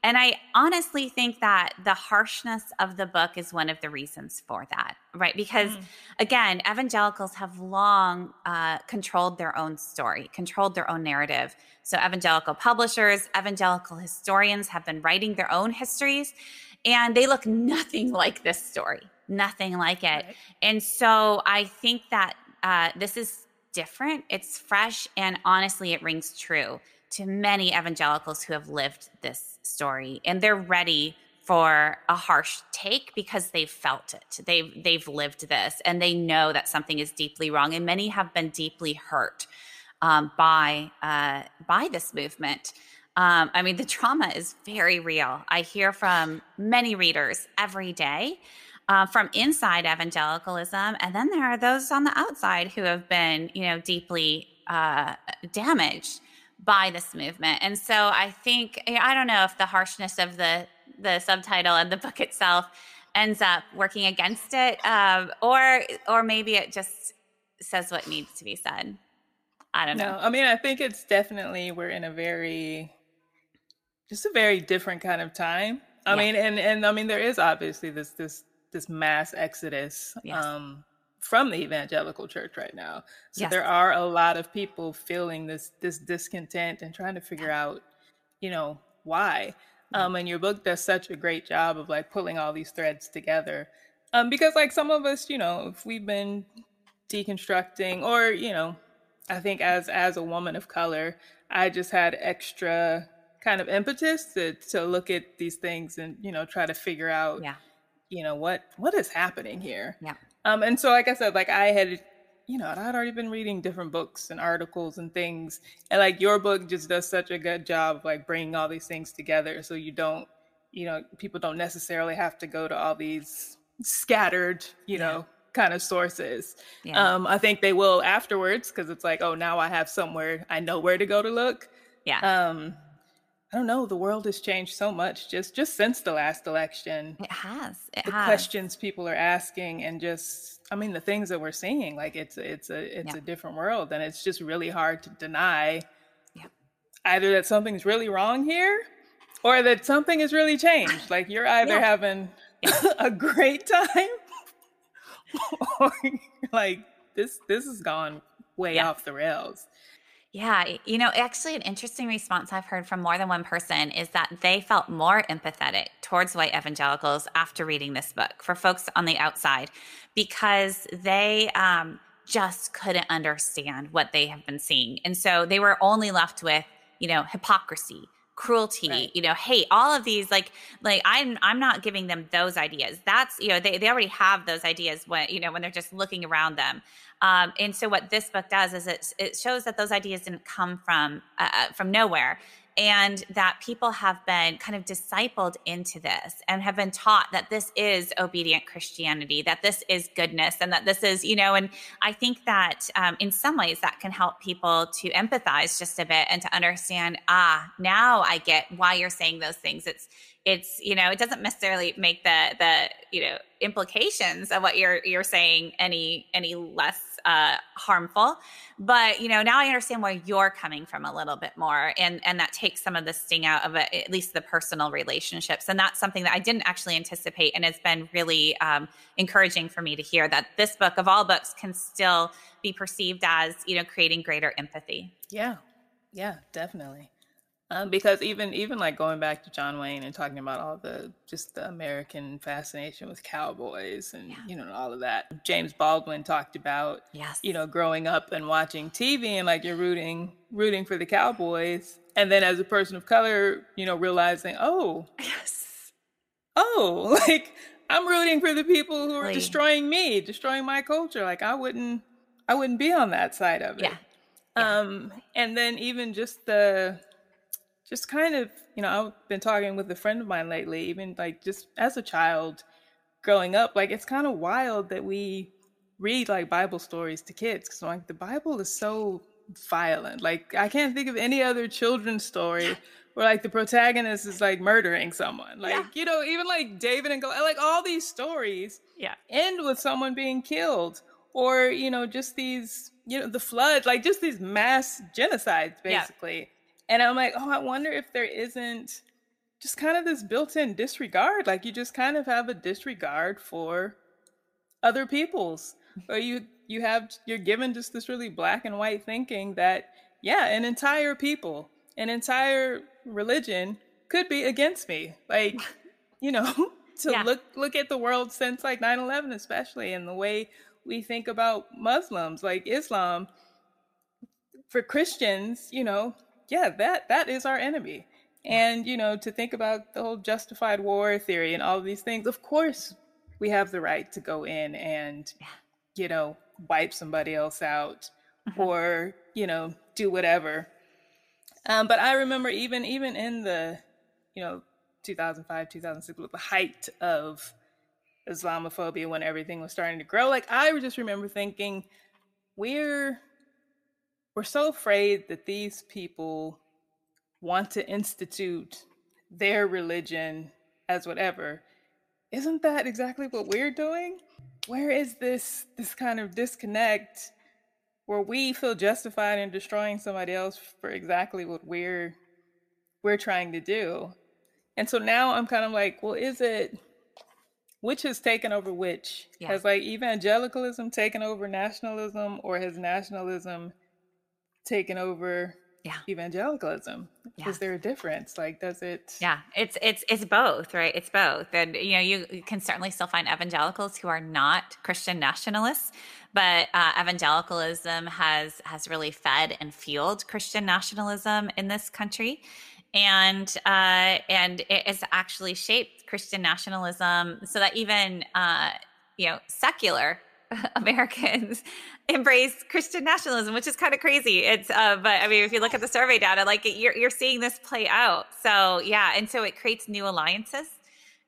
And I honestly think that the harshness of the book is one of the reasons for that, right? Because mm. again, evangelicals have long uh, controlled their own story, controlled their own narrative. So, evangelical publishers, evangelical historians have been writing their own histories, and they look nothing like this story, nothing like it. Right. And so, I think that uh, this is different, it's fresh, and honestly, it rings true to many evangelicals who have lived this story and they're ready for a harsh take because they've felt it. They've they've lived this and they know that something is deeply wrong. And many have been deeply hurt um, by uh, by this movement. Um, I mean, the trauma is very real. I hear from many readers every day uh, from inside evangelicalism, and then there are those on the outside who have been, you know, deeply uh, damaged by this movement. And so I think I don't know if the harshness of the the subtitle and the book itself ends up working against it, um, or or maybe it just says what needs to be said. I don't know. No, I mean, I think it's definitely we're in a very just a very different kind of time. I yeah. mean, and and I mean, there is obviously this this this mass exodus yes. um, from the evangelical church right now. So yes. there are a lot of people feeling this this discontent and trying to figure out, you know, why. Um, and your book does such a great job of like pulling all these threads together. Um, because like some of us, you know, if we've been deconstructing or, you know, I think as as a woman of color, I just had extra kind of impetus to to look at these things and, you know, try to figure out Yeah. you know what what is happening here Yeah. Um and so like i said like i had you know i'd already been reading different books and articles and things and like your book just does such a good job of like bringing all these things together so you don't you know people don't necessarily have to go to all these scattered you Yeah. know kind of sources Yeah. um i think they will afterwards because it's like oh now i have somewhere i know where to go to look yeah. um i don't know the world has changed so much just just since the last election it has. It the has. questions people are asking and just i mean the things that we're seeing like it's it's a it's Yeah. a different world and it's just really hard to deny Yeah. either that something's really wrong here or that something has really changed like you're either Yeah. having a great time or like this this has gone way off the rails Yeah, you know, actually, an interesting response I've heard from more than one person is that they felt more empathetic towards white evangelicals after reading this book for folks on the outside because they um, just couldn't understand what they have been seeing. And so they were only left with, you know, hypocrisy cruelty Right. you know hate all of these like like i'm i'm not giving them those ideas. That's you know they, they already have those ideas when you know when they're just looking around them. Um, and so what this book does is it, it shows that those ideas didn't come from uh, uh, from nowhere and that people have been kind of discipled into this and have been taught that this is obedient christianity that this is goodness and that this is you know and i think that um, in some ways that can help people to empathize just a bit and to understand ah now i get why you're saying those things. It's it's you know it doesn't necessarily make the the you know implications of what you're you're saying any any less uh harmful. But you know now i understand where you're coming from a little bit more and and that takes some of the sting out of at least the personal relationships. And that's something that i didn't actually anticipate and it's been really um, encouraging for me to hear that this book of all books can still be perceived as you know creating greater empathy. Yeah, yeah, definitely. Um, because even even like going back to John Wayne and talking about all the just the American fascination with cowboys and Yeah. you know all of that. James Baldwin talked about yes you know growing up and watching TV and like you're rooting rooting for the cowboys, and then as a person of color, you know realizing oh yes oh like I'm rooting for the people who are Really. destroying me, destroying my culture. Like I wouldn't I wouldn't be on that side of it yeah Yeah. um and then even just the just kind of you know i've been talking with a friend of mine lately even like just as a child growing up like it's kind of wild that we read like bible stories to kids because like the bible is so violent like i can't think of any other children's story where like the protagonist is like murdering someone like Yeah. you know even like david and Goliath, like all these stories yeah end with someone being killed or you know just these you know the flood like just these mass genocides basically. Yeah. And i'm like oh i wonder if there isn't just kind of this built-in disregard like you just kind of have a disregard for other people's or you you have you're given just this really black and white thinking that yeah an entire people an entire religion could be against me like you know to Yeah. look look at the world since like 9-11 especially and the way we think about muslims like islam for christians you know yeah that that is our enemy. And you know to think about the whole justified war theory and all of these things of course we have the right to go in and you know wipe somebody else out Mhm. or you know do whatever. Um, but i remember even even in the you know 2005 2006 with the height of islamophobia when everything was starting to grow like i just remember thinking we're we're so afraid that these people want to institute their religion as whatever. Isn't that exactly what we're doing? Where is this this kind of disconnect where we feel justified in destroying somebody else for exactly what we're we're trying to do? And so now i'm kind of like well is it which has taken over which? Yeah. has like evangelicalism taken over nationalism or has nationalism taken over yeah. evangelicalism? Yeah. Is there a difference? Like, does it? Yeah, it's it's it's both, right? It's both, and you know, you, you can certainly still find evangelicals who are not Christian nationalists, but uh, evangelicalism has has really fed and fueled Christian nationalism in this country, and uh, and it has actually shaped Christian nationalism so that even uh, you know secular Americans embrace Christian nationalism, which is kind of crazy. It's, uh, but I mean, if you look at the survey data, like you're you're seeing this play out. So yeah, and so it creates new alliances,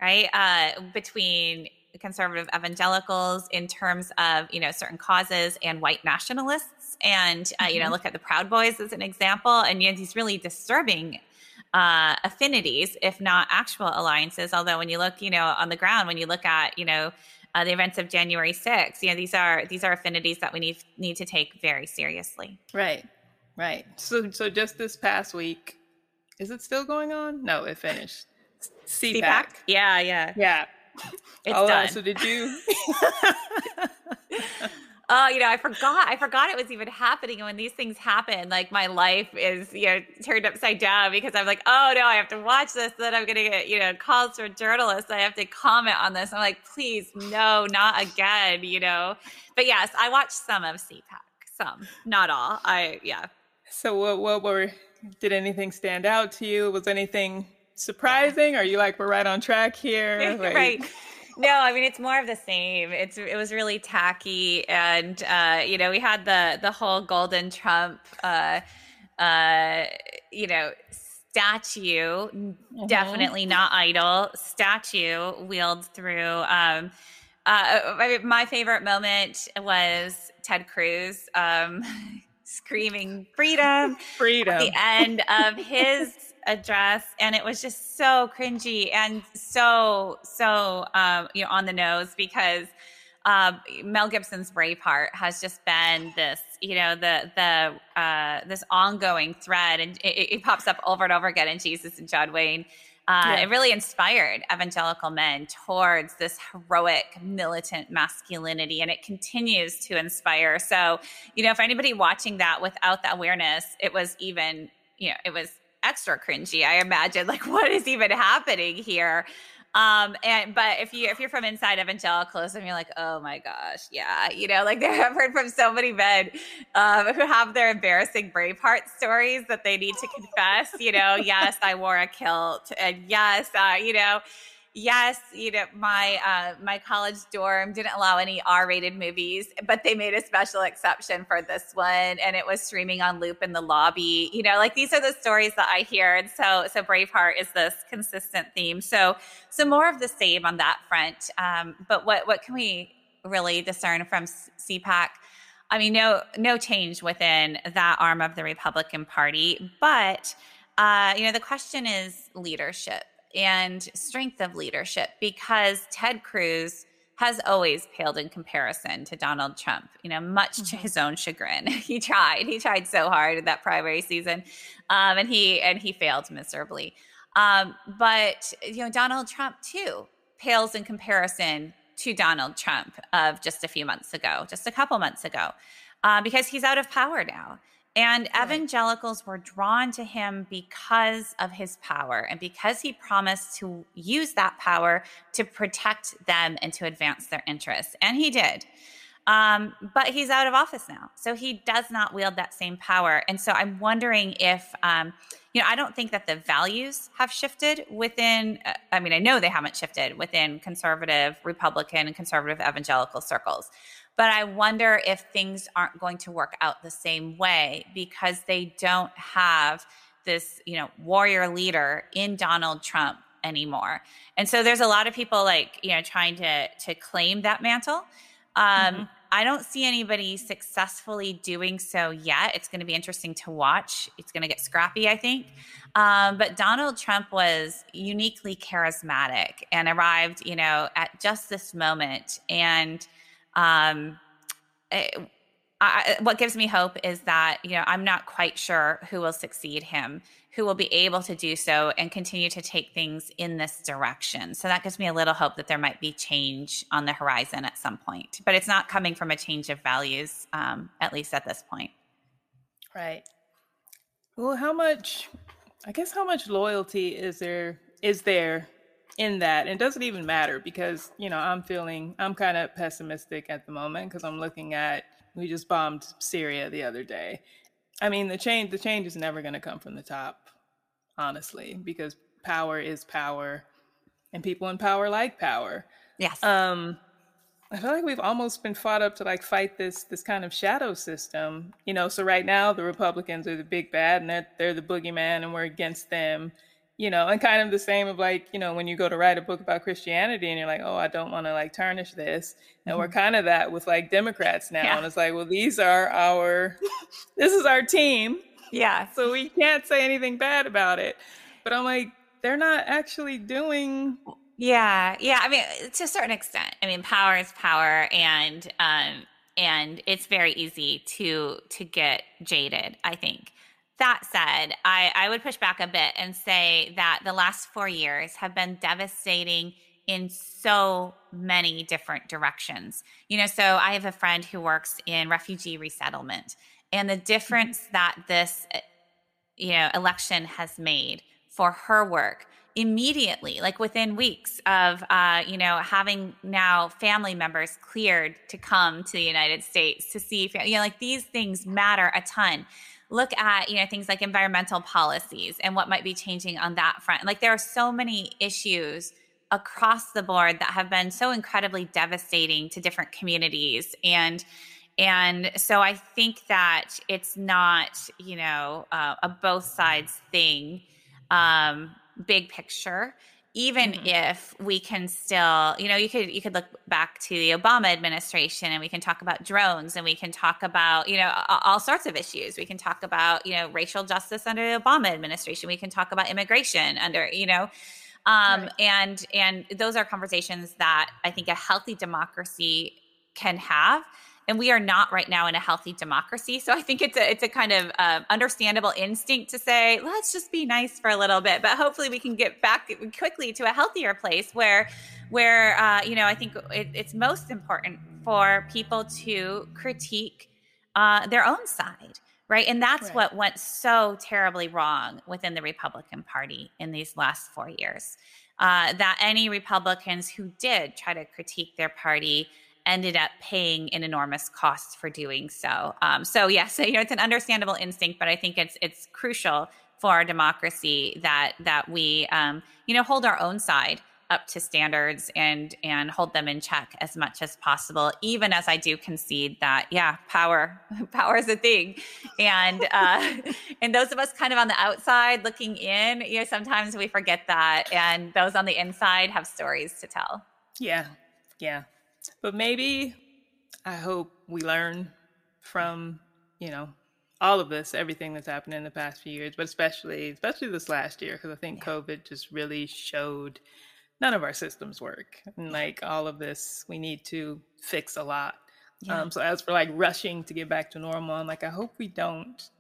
right, uh, between conservative evangelicals in terms of you know certain causes and white nationalists. And uh, you know, mm-hmm. look at the Proud Boys as an example, and you know, these really disturbing uh, affinities, if not actual alliances. Although when you look, you know, on the ground, when you look at, you know, uh, the events of January 6th. You know, these are these are affinities that we need need to take very seriously. Right, right. So so just this past week, is it still going on? No, it finished. CPAC. CPAC? Yeah, yeah, yeah. It's oh, done. So did you? oh, you know, I forgot. I forgot it was even happening. And when these things happen, like my life is, you know, turned upside down because I'm like, oh no, I have to watch this. Then I'm going to get, you know, calls from journalists. I have to comment on this. I'm like, please, no, not again, you know. But yes, I watched some of CPAC, some, not all. I, yeah. So what, what were, did anything stand out to you? Was anything surprising? Are you like, we're right on track here? Like, right no, I mean it's more of the same. It's it was really tacky, and uh, you know we had the the whole golden Trump, uh, uh, you know, statue, mm-hmm. definitely not idol statue wheeled through. Um, uh, my favorite moment was Ted Cruz um, screaming freedom, freedom at the end of his address and it was just so cringy and so so um, you know on the nose because um, Mel Gibson's Braveheart has just been this, you know, the the uh, this ongoing thread, and it, it, pops up over and over again in Jesus and John Wayne. Uh, yeah. It really inspired evangelical men towards this heroic militant masculinity, and it continues to inspire. So, you know, if anybody watching that without that awareness, it was even, you know, it was extra cringy. I imagine like what is even happening here. Um, and but if you if you're from inside evangelicalism, you're like, oh my gosh, yeah, you know, like I've heard from so many men um, who have their embarrassing Braveheart stories that they need to confess. You know, yes, I wore a kilt, and yes, uh, you know, yes, you know, my uh, my college dorm didn't allow any R-rated movies, but they made a special exception for this one, and it was streaming on loop in the lobby. You know, like these are the stories that I hear, and so so Braveheart is this consistent theme. So so more of the same on that front. Um, but what what can we really discern from CPAC? I mean, no no change within that arm of the Republican Party, but uh, you know, the question is leadership and strength of leadership because Ted Cruz has always paled in comparison to Donald Trump, you know, much mm-hmm. to his own chagrin. he tried. He tried so hard in that primary season. Um, and he and he failed miserably. Um, but you know, Donald Trump too pales in comparison to Donald Trump of just a few months ago, just a couple months ago, uh, because he's out of power now. And evangelicals were drawn to him because of his power and because he promised to use that power to protect them and to advance their interests. And he did. Um, but he's out of office now. So he does not wield that same power. And so I'm wondering if, um, you know, I don't think that the values have shifted within, uh, I mean, I know they haven't shifted within conservative, Republican, and conservative evangelical circles. But I wonder if things aren't going to work out the same way because they don't have this, you know, warrior leader in Donald Trump anymore. And so there's a lot of people like, you know, trying to to claim that mantle. Um, mm-hmm. I don't see anybody successfully doing so yet. It's going to be interesting to watch. It's going to get scrappy, I think. Um, but Donald Trump was uniquely charismatic and arrived, you know, at just this moment. And um, it, eh, I, what gives me hope is that you know I'm not quite sure who will succeed him, who will be able to do so and continue to take things in this direction. So that gives me a little hope that there might be change on the horizon at some point, but it's not coming from a change of values, um, at least at this point. Right. Well, how much? I guess how much loyalty is there? Is there in that? It doesn't even matter because you know I'm feeling I'm kind of pessimistic at the moment because I'm looking at we just bombed Syria the other day. I mean the change the change is never going to come from the top, honestly, because power is power, and people in power like power. Yes. Um, I feel like we've almost been fought up to like fight this this kind of shadow system, you know. So right now the Republicans are the big bad, and they're they're the boogeyman, and we're against them, you know. And kind of the same of like you know when you go to write a book about Christianity, and you're like, oh, I don't want to like tarnish this, and mm-hmm. we're kind of that with like Democrats now, yeah. and it's like, well, these are our, this is our team, yeah. So we can't say anything bad about it, but I'm like, they're not actually doing yeah, yeah. I mean, to a certain extent. I mean, power is power, and um, and it's very easy to to get jaded. I think. That said, I, I would push back a bit and say that the last four years have been devastating in so many different directions. You know, so I have a friend who works in refugee resettlement, and the difference that this, you know, election has made for her work immediately, like within weeks of, uh, you know, having now family members cleared to come to the United States to see, you know, like these things matter a ton. Look at, you know, things like environmental policies and what might be changing on that front. Like there are so many issues across the board that have been so incredibly devastating to different communities and and so i think that it's not you know uh, a both sides thing um, big picture even mm-hmm. if we can still you know you could you could look back to the obama administration and we can talk about drones and we can talk about you know all sorts of issues we can talk about you know racial justice under the obama administration we can talk about immigration under you know um, right. and and those are conversations that i think a healthy democracy can have and we are not right now in a healthy democracy. So I think it's a it's a kind of uh, understandable instinct to say let's just be nice for a little bit, but hopefully we can get back quickly to a healthier place where where uh, you know I think it, it's most important for people to critique uh, their own side. Right. And that's right. what went so terribly wrong within the Republican Party in these last four years. Uh, that any Republicans who did try to critique their party ended up paying an enormous cost for doing so. Um, so yes, you know it's an understandable instinct, but I think it's it's crucial for our democracy that that we um, you know hold our own side up to standards and and hold them in check as much as possible even as i do concede that yeah power power is a thing. And uh and those of us kind of on the outside looking in you know sometimes we forget that and those on the inside have stories to tell. Yeah. Yeah but maybe I hope we learn from, you know, all of this, everything that's happened in the past few years, but especially especially this last year, because I think yeah. COVID just really showed none of our systems work. And like all of this, we need to fix a lot. Yeah. Um, so as for like rushing to get back to normal, I'm like, I hope we don't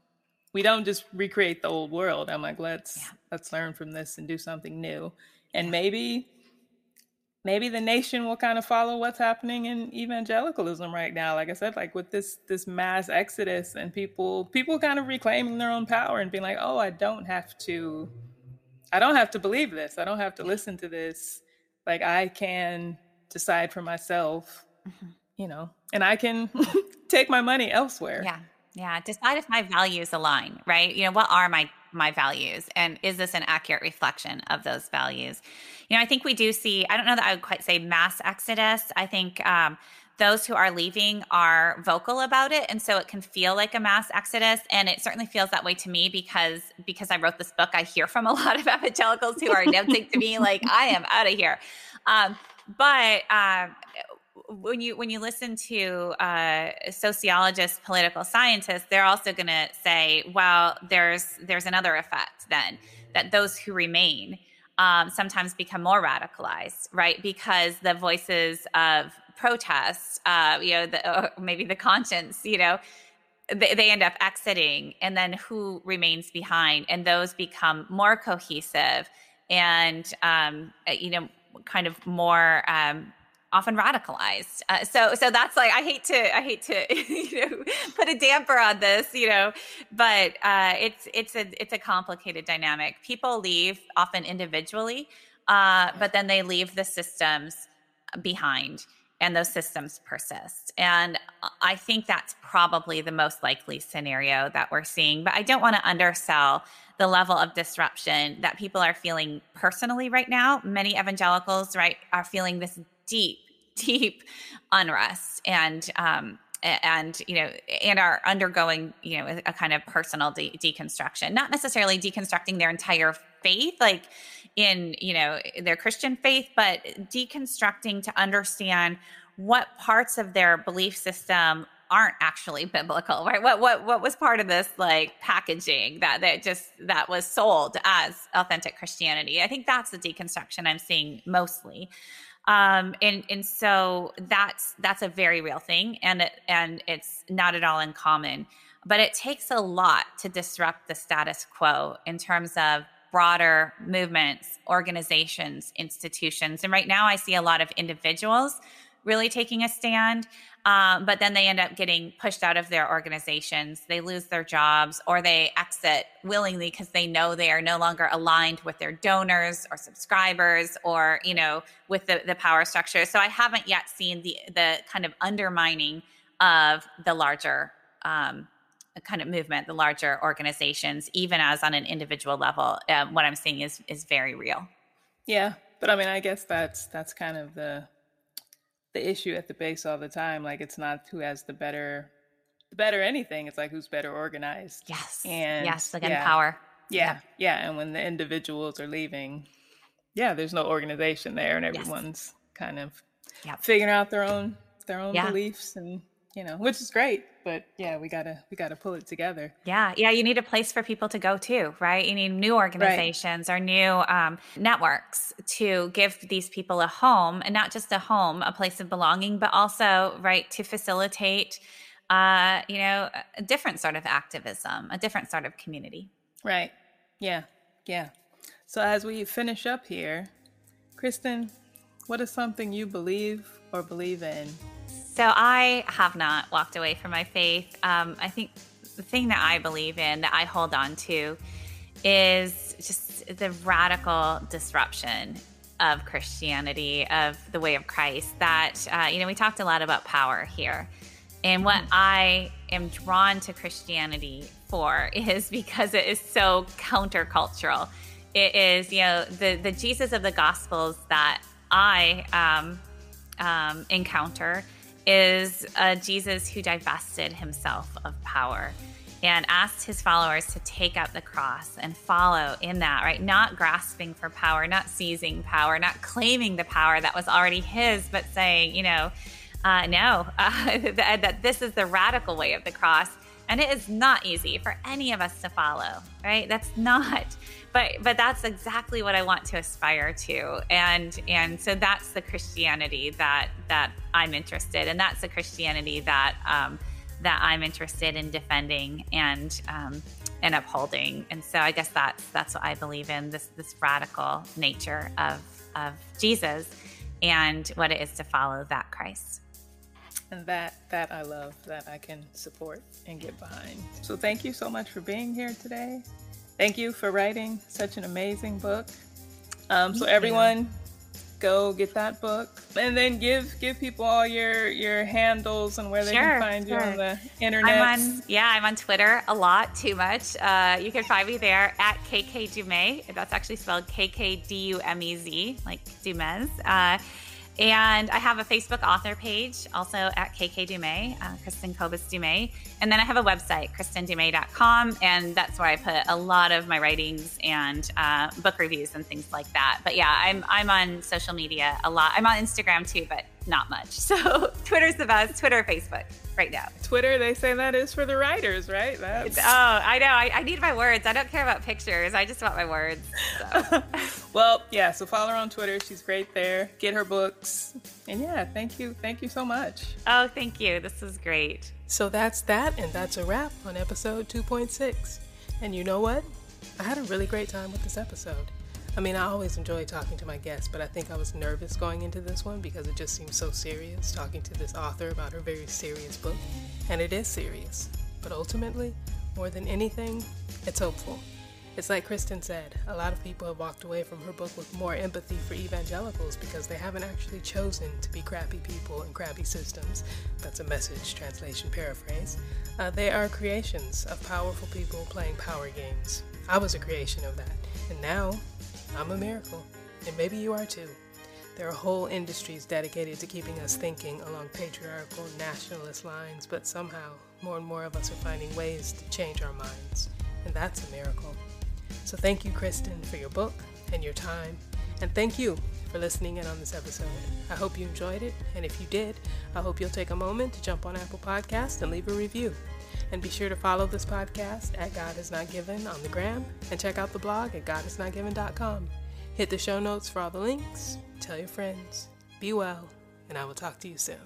we don't just recreate the old world. I'm like, let's yeah. let's learn from this and do something new. And maybe maybe the nation will kind of follow what's happening in evangelicalism right now. Like i said like with this this mass exodus and people people kind of reclaiming their own power and being like oh i don't have to i don't have to believe this. I don't have to listen to this. Like i can decide for myself mm-hmm. you know and i can take my money elsewhere. Yeah. Yeah. Decide if my values align right? You know what are my my values? And is this an accurate reflection of those values? You know i think we do see i don't know that i would quite say mass exodus. I think um, those who are leaving are vocal about it. And so it can feel like a mass exodus. And it certainly feels that way to me because because i wrote this book i hear from a lot of evangelicals who are announcing to me like i am out of here. Um, but uh, when you when you listen to uh, sociologists, political scientists, they're also going to say, well, there's there's another effect then that those who remain um, sometimes become more radicalized, right? Because the voices of protest, uh, you know, the, maybe the conscience, you know, they, they end up exiting, and then who remains behind, and those become more cohesive and um, you know, kind of more um, often radicalized. Uh, so so that's like I hate to I hate to you know put a damper on this, you know, but uh, it's it's a it's a complicated dynamic. People leave often individually, uh, but then they leave the systems behind and those systems persist. And I think that's probably the most likely scenario that we're seeing. But I don't want to undersell the level of disruption that people are feeling personally right now. Many evangelicals, right, are feeling this deep, deep unrest and um, and you know and are undergoing you know a kind of personal de- deconstruction not necessarily deconstructing their entire faith like in you know their christian faith but deconstructing to understand what parts of their belief system aren't actually biblical right? What what what was part of this like packaging that that just that was sold as authentic christianity? I think that's the deconstruction i'm seeing mostly um and and so that's that's a very real thing and it, and it's not at all uncommon but it takes a lot to disrupt the status quo in terms of broader movements, organizations, institutions. And right now, I see a lot of individuals really taking a stand, um, but then they end up getting pushed out of their organizations. They lose their jobs or they exit willingly because they know they are no longer aligned with their donors or subscribers or you know with the, the power structure. So I haven't yet seen the the kind of undermining of the larger um, kind of movement, the larger organizations, even as on an individual level, um, what I'm seeing is is very real. Yeah, but I mean, I guess that's that's kind of the the issue at the base all the time. Like, it's not who has the better the better anything. It's like who's better organized. Yes. And yes, again, yeah, power. Yeah, yeah, yeah. And when the individuals are leaving, yeah, there's no organization there, and everyone's yes. kind of yep. figuring out their own their own yeah. beliefs and you know, which is great. But yeah, we gotta we gotta pull it together. Yeah, yeah. You need a place for people to go to, right? You need new organizations right. or new um, networks to give these people a home, and not just a home, a place of belonging, but also right to facilitate, uh, you know, a different sort of activism, a different sort of community. Right. Yeah. Yeah. So as we finish up here, Kristin, what is something you believe or believe in so I have not walked away from my faith. Um, I think the thing that I believe in, that I hold on to, is just the radical disruption of Christianity, of the way of Christ. That, uh, you know, we talked a lot about power here. And what mm-hmm. I am drawn to Christianity for is because it is so countercultural. It is, you know, the, the Jesus of the Gospels that I um, um, encounter is a Jesus who divested himself of power and asked his followers to take up the cross and follow in that, right? Not grasping for power, not seizing power, not claiming the power that was already his, but saying, you know, uh, no, uh, that, that this is the radical way of the cross. And it is not easy for any of us to follow, right? That's not but but that's exactly what I want to aspire to, and and so that's the Christianity that that I'm interested, and that's the Christianity that um, that I'm interested in defending and um, and upholding. And so I guess that's that's what I believe in this this radical nature of of Jesus and what it is to follow that Christ and that that I love that I can support and get behind. So thank you so much for being here today. Thank you for writing such an amazing book. Um, so everyone, go get that book, and then give give people all your your handles and where they can find sure. you on the internet. I'm on yeah, I'm on Twitter a lot, too much. Uh, you can find me there at KK Dumez. That's actually spelled K K D U M E Z, like Du Mez. Uh, and I have a Facebook author page also at KK Dumez, uh, Kristin Kobes Du Mez. And then I have a website, kristindumez.com. And that's where I put a lot of my writings and uh, book reviews and things like that. But yeah, I'm, I'm on social media a lot. I'm on Instagram too, but not much. So Twitter's the best. Twitter, Facebook, right now. Twitter, they say that is for the writers, right? That's... Oh, I know. I, I, need my words. I don't care about pictures. I just want my words. So. well, yeah. So follow her on Twitter. She's great there. Get her books. And yeah, thank you. Thank you so much. Oh, thank you. This was great. So that's that, and that's a wrap on episode 2.6. And you know what? I had a really great time with this episode. I mean, I always enjoy talking to my guests, but I think I was nervous going into this one because it just seems so serious talking to this author about her very serious book. And it is serious. But ultimately, more than anything, it's hopeful. It's like Kristin said, a lot of people have walked away from her book with more empathy for evangelicals because they haven't actually chosen to be crappy people in crappy systems. That's a message translation paraphrase. Uh, they are creations of powerful people playing power games. I was a creation of that, and now I'm a miracle, and maybe you are too. There are whole industries dedicated to keeping us thinking along patriarchal nationalist lines, but somehow more and more of us are finding ways to change our minds, and that's a miracle. So thank you, Kristin, for your book and your time. And thank you for listening in on this episode. I hope you enjoyed it. And if you did, I hope you'll take a moment to jump on Apple Podcast and leave a review. And be sure to follow this podcast at God Is Not Given on the gram and check out the blog at godisnotgiven.com. Hit the show notes for all the links. Tell your friends. Be well, and I will talk to you soon.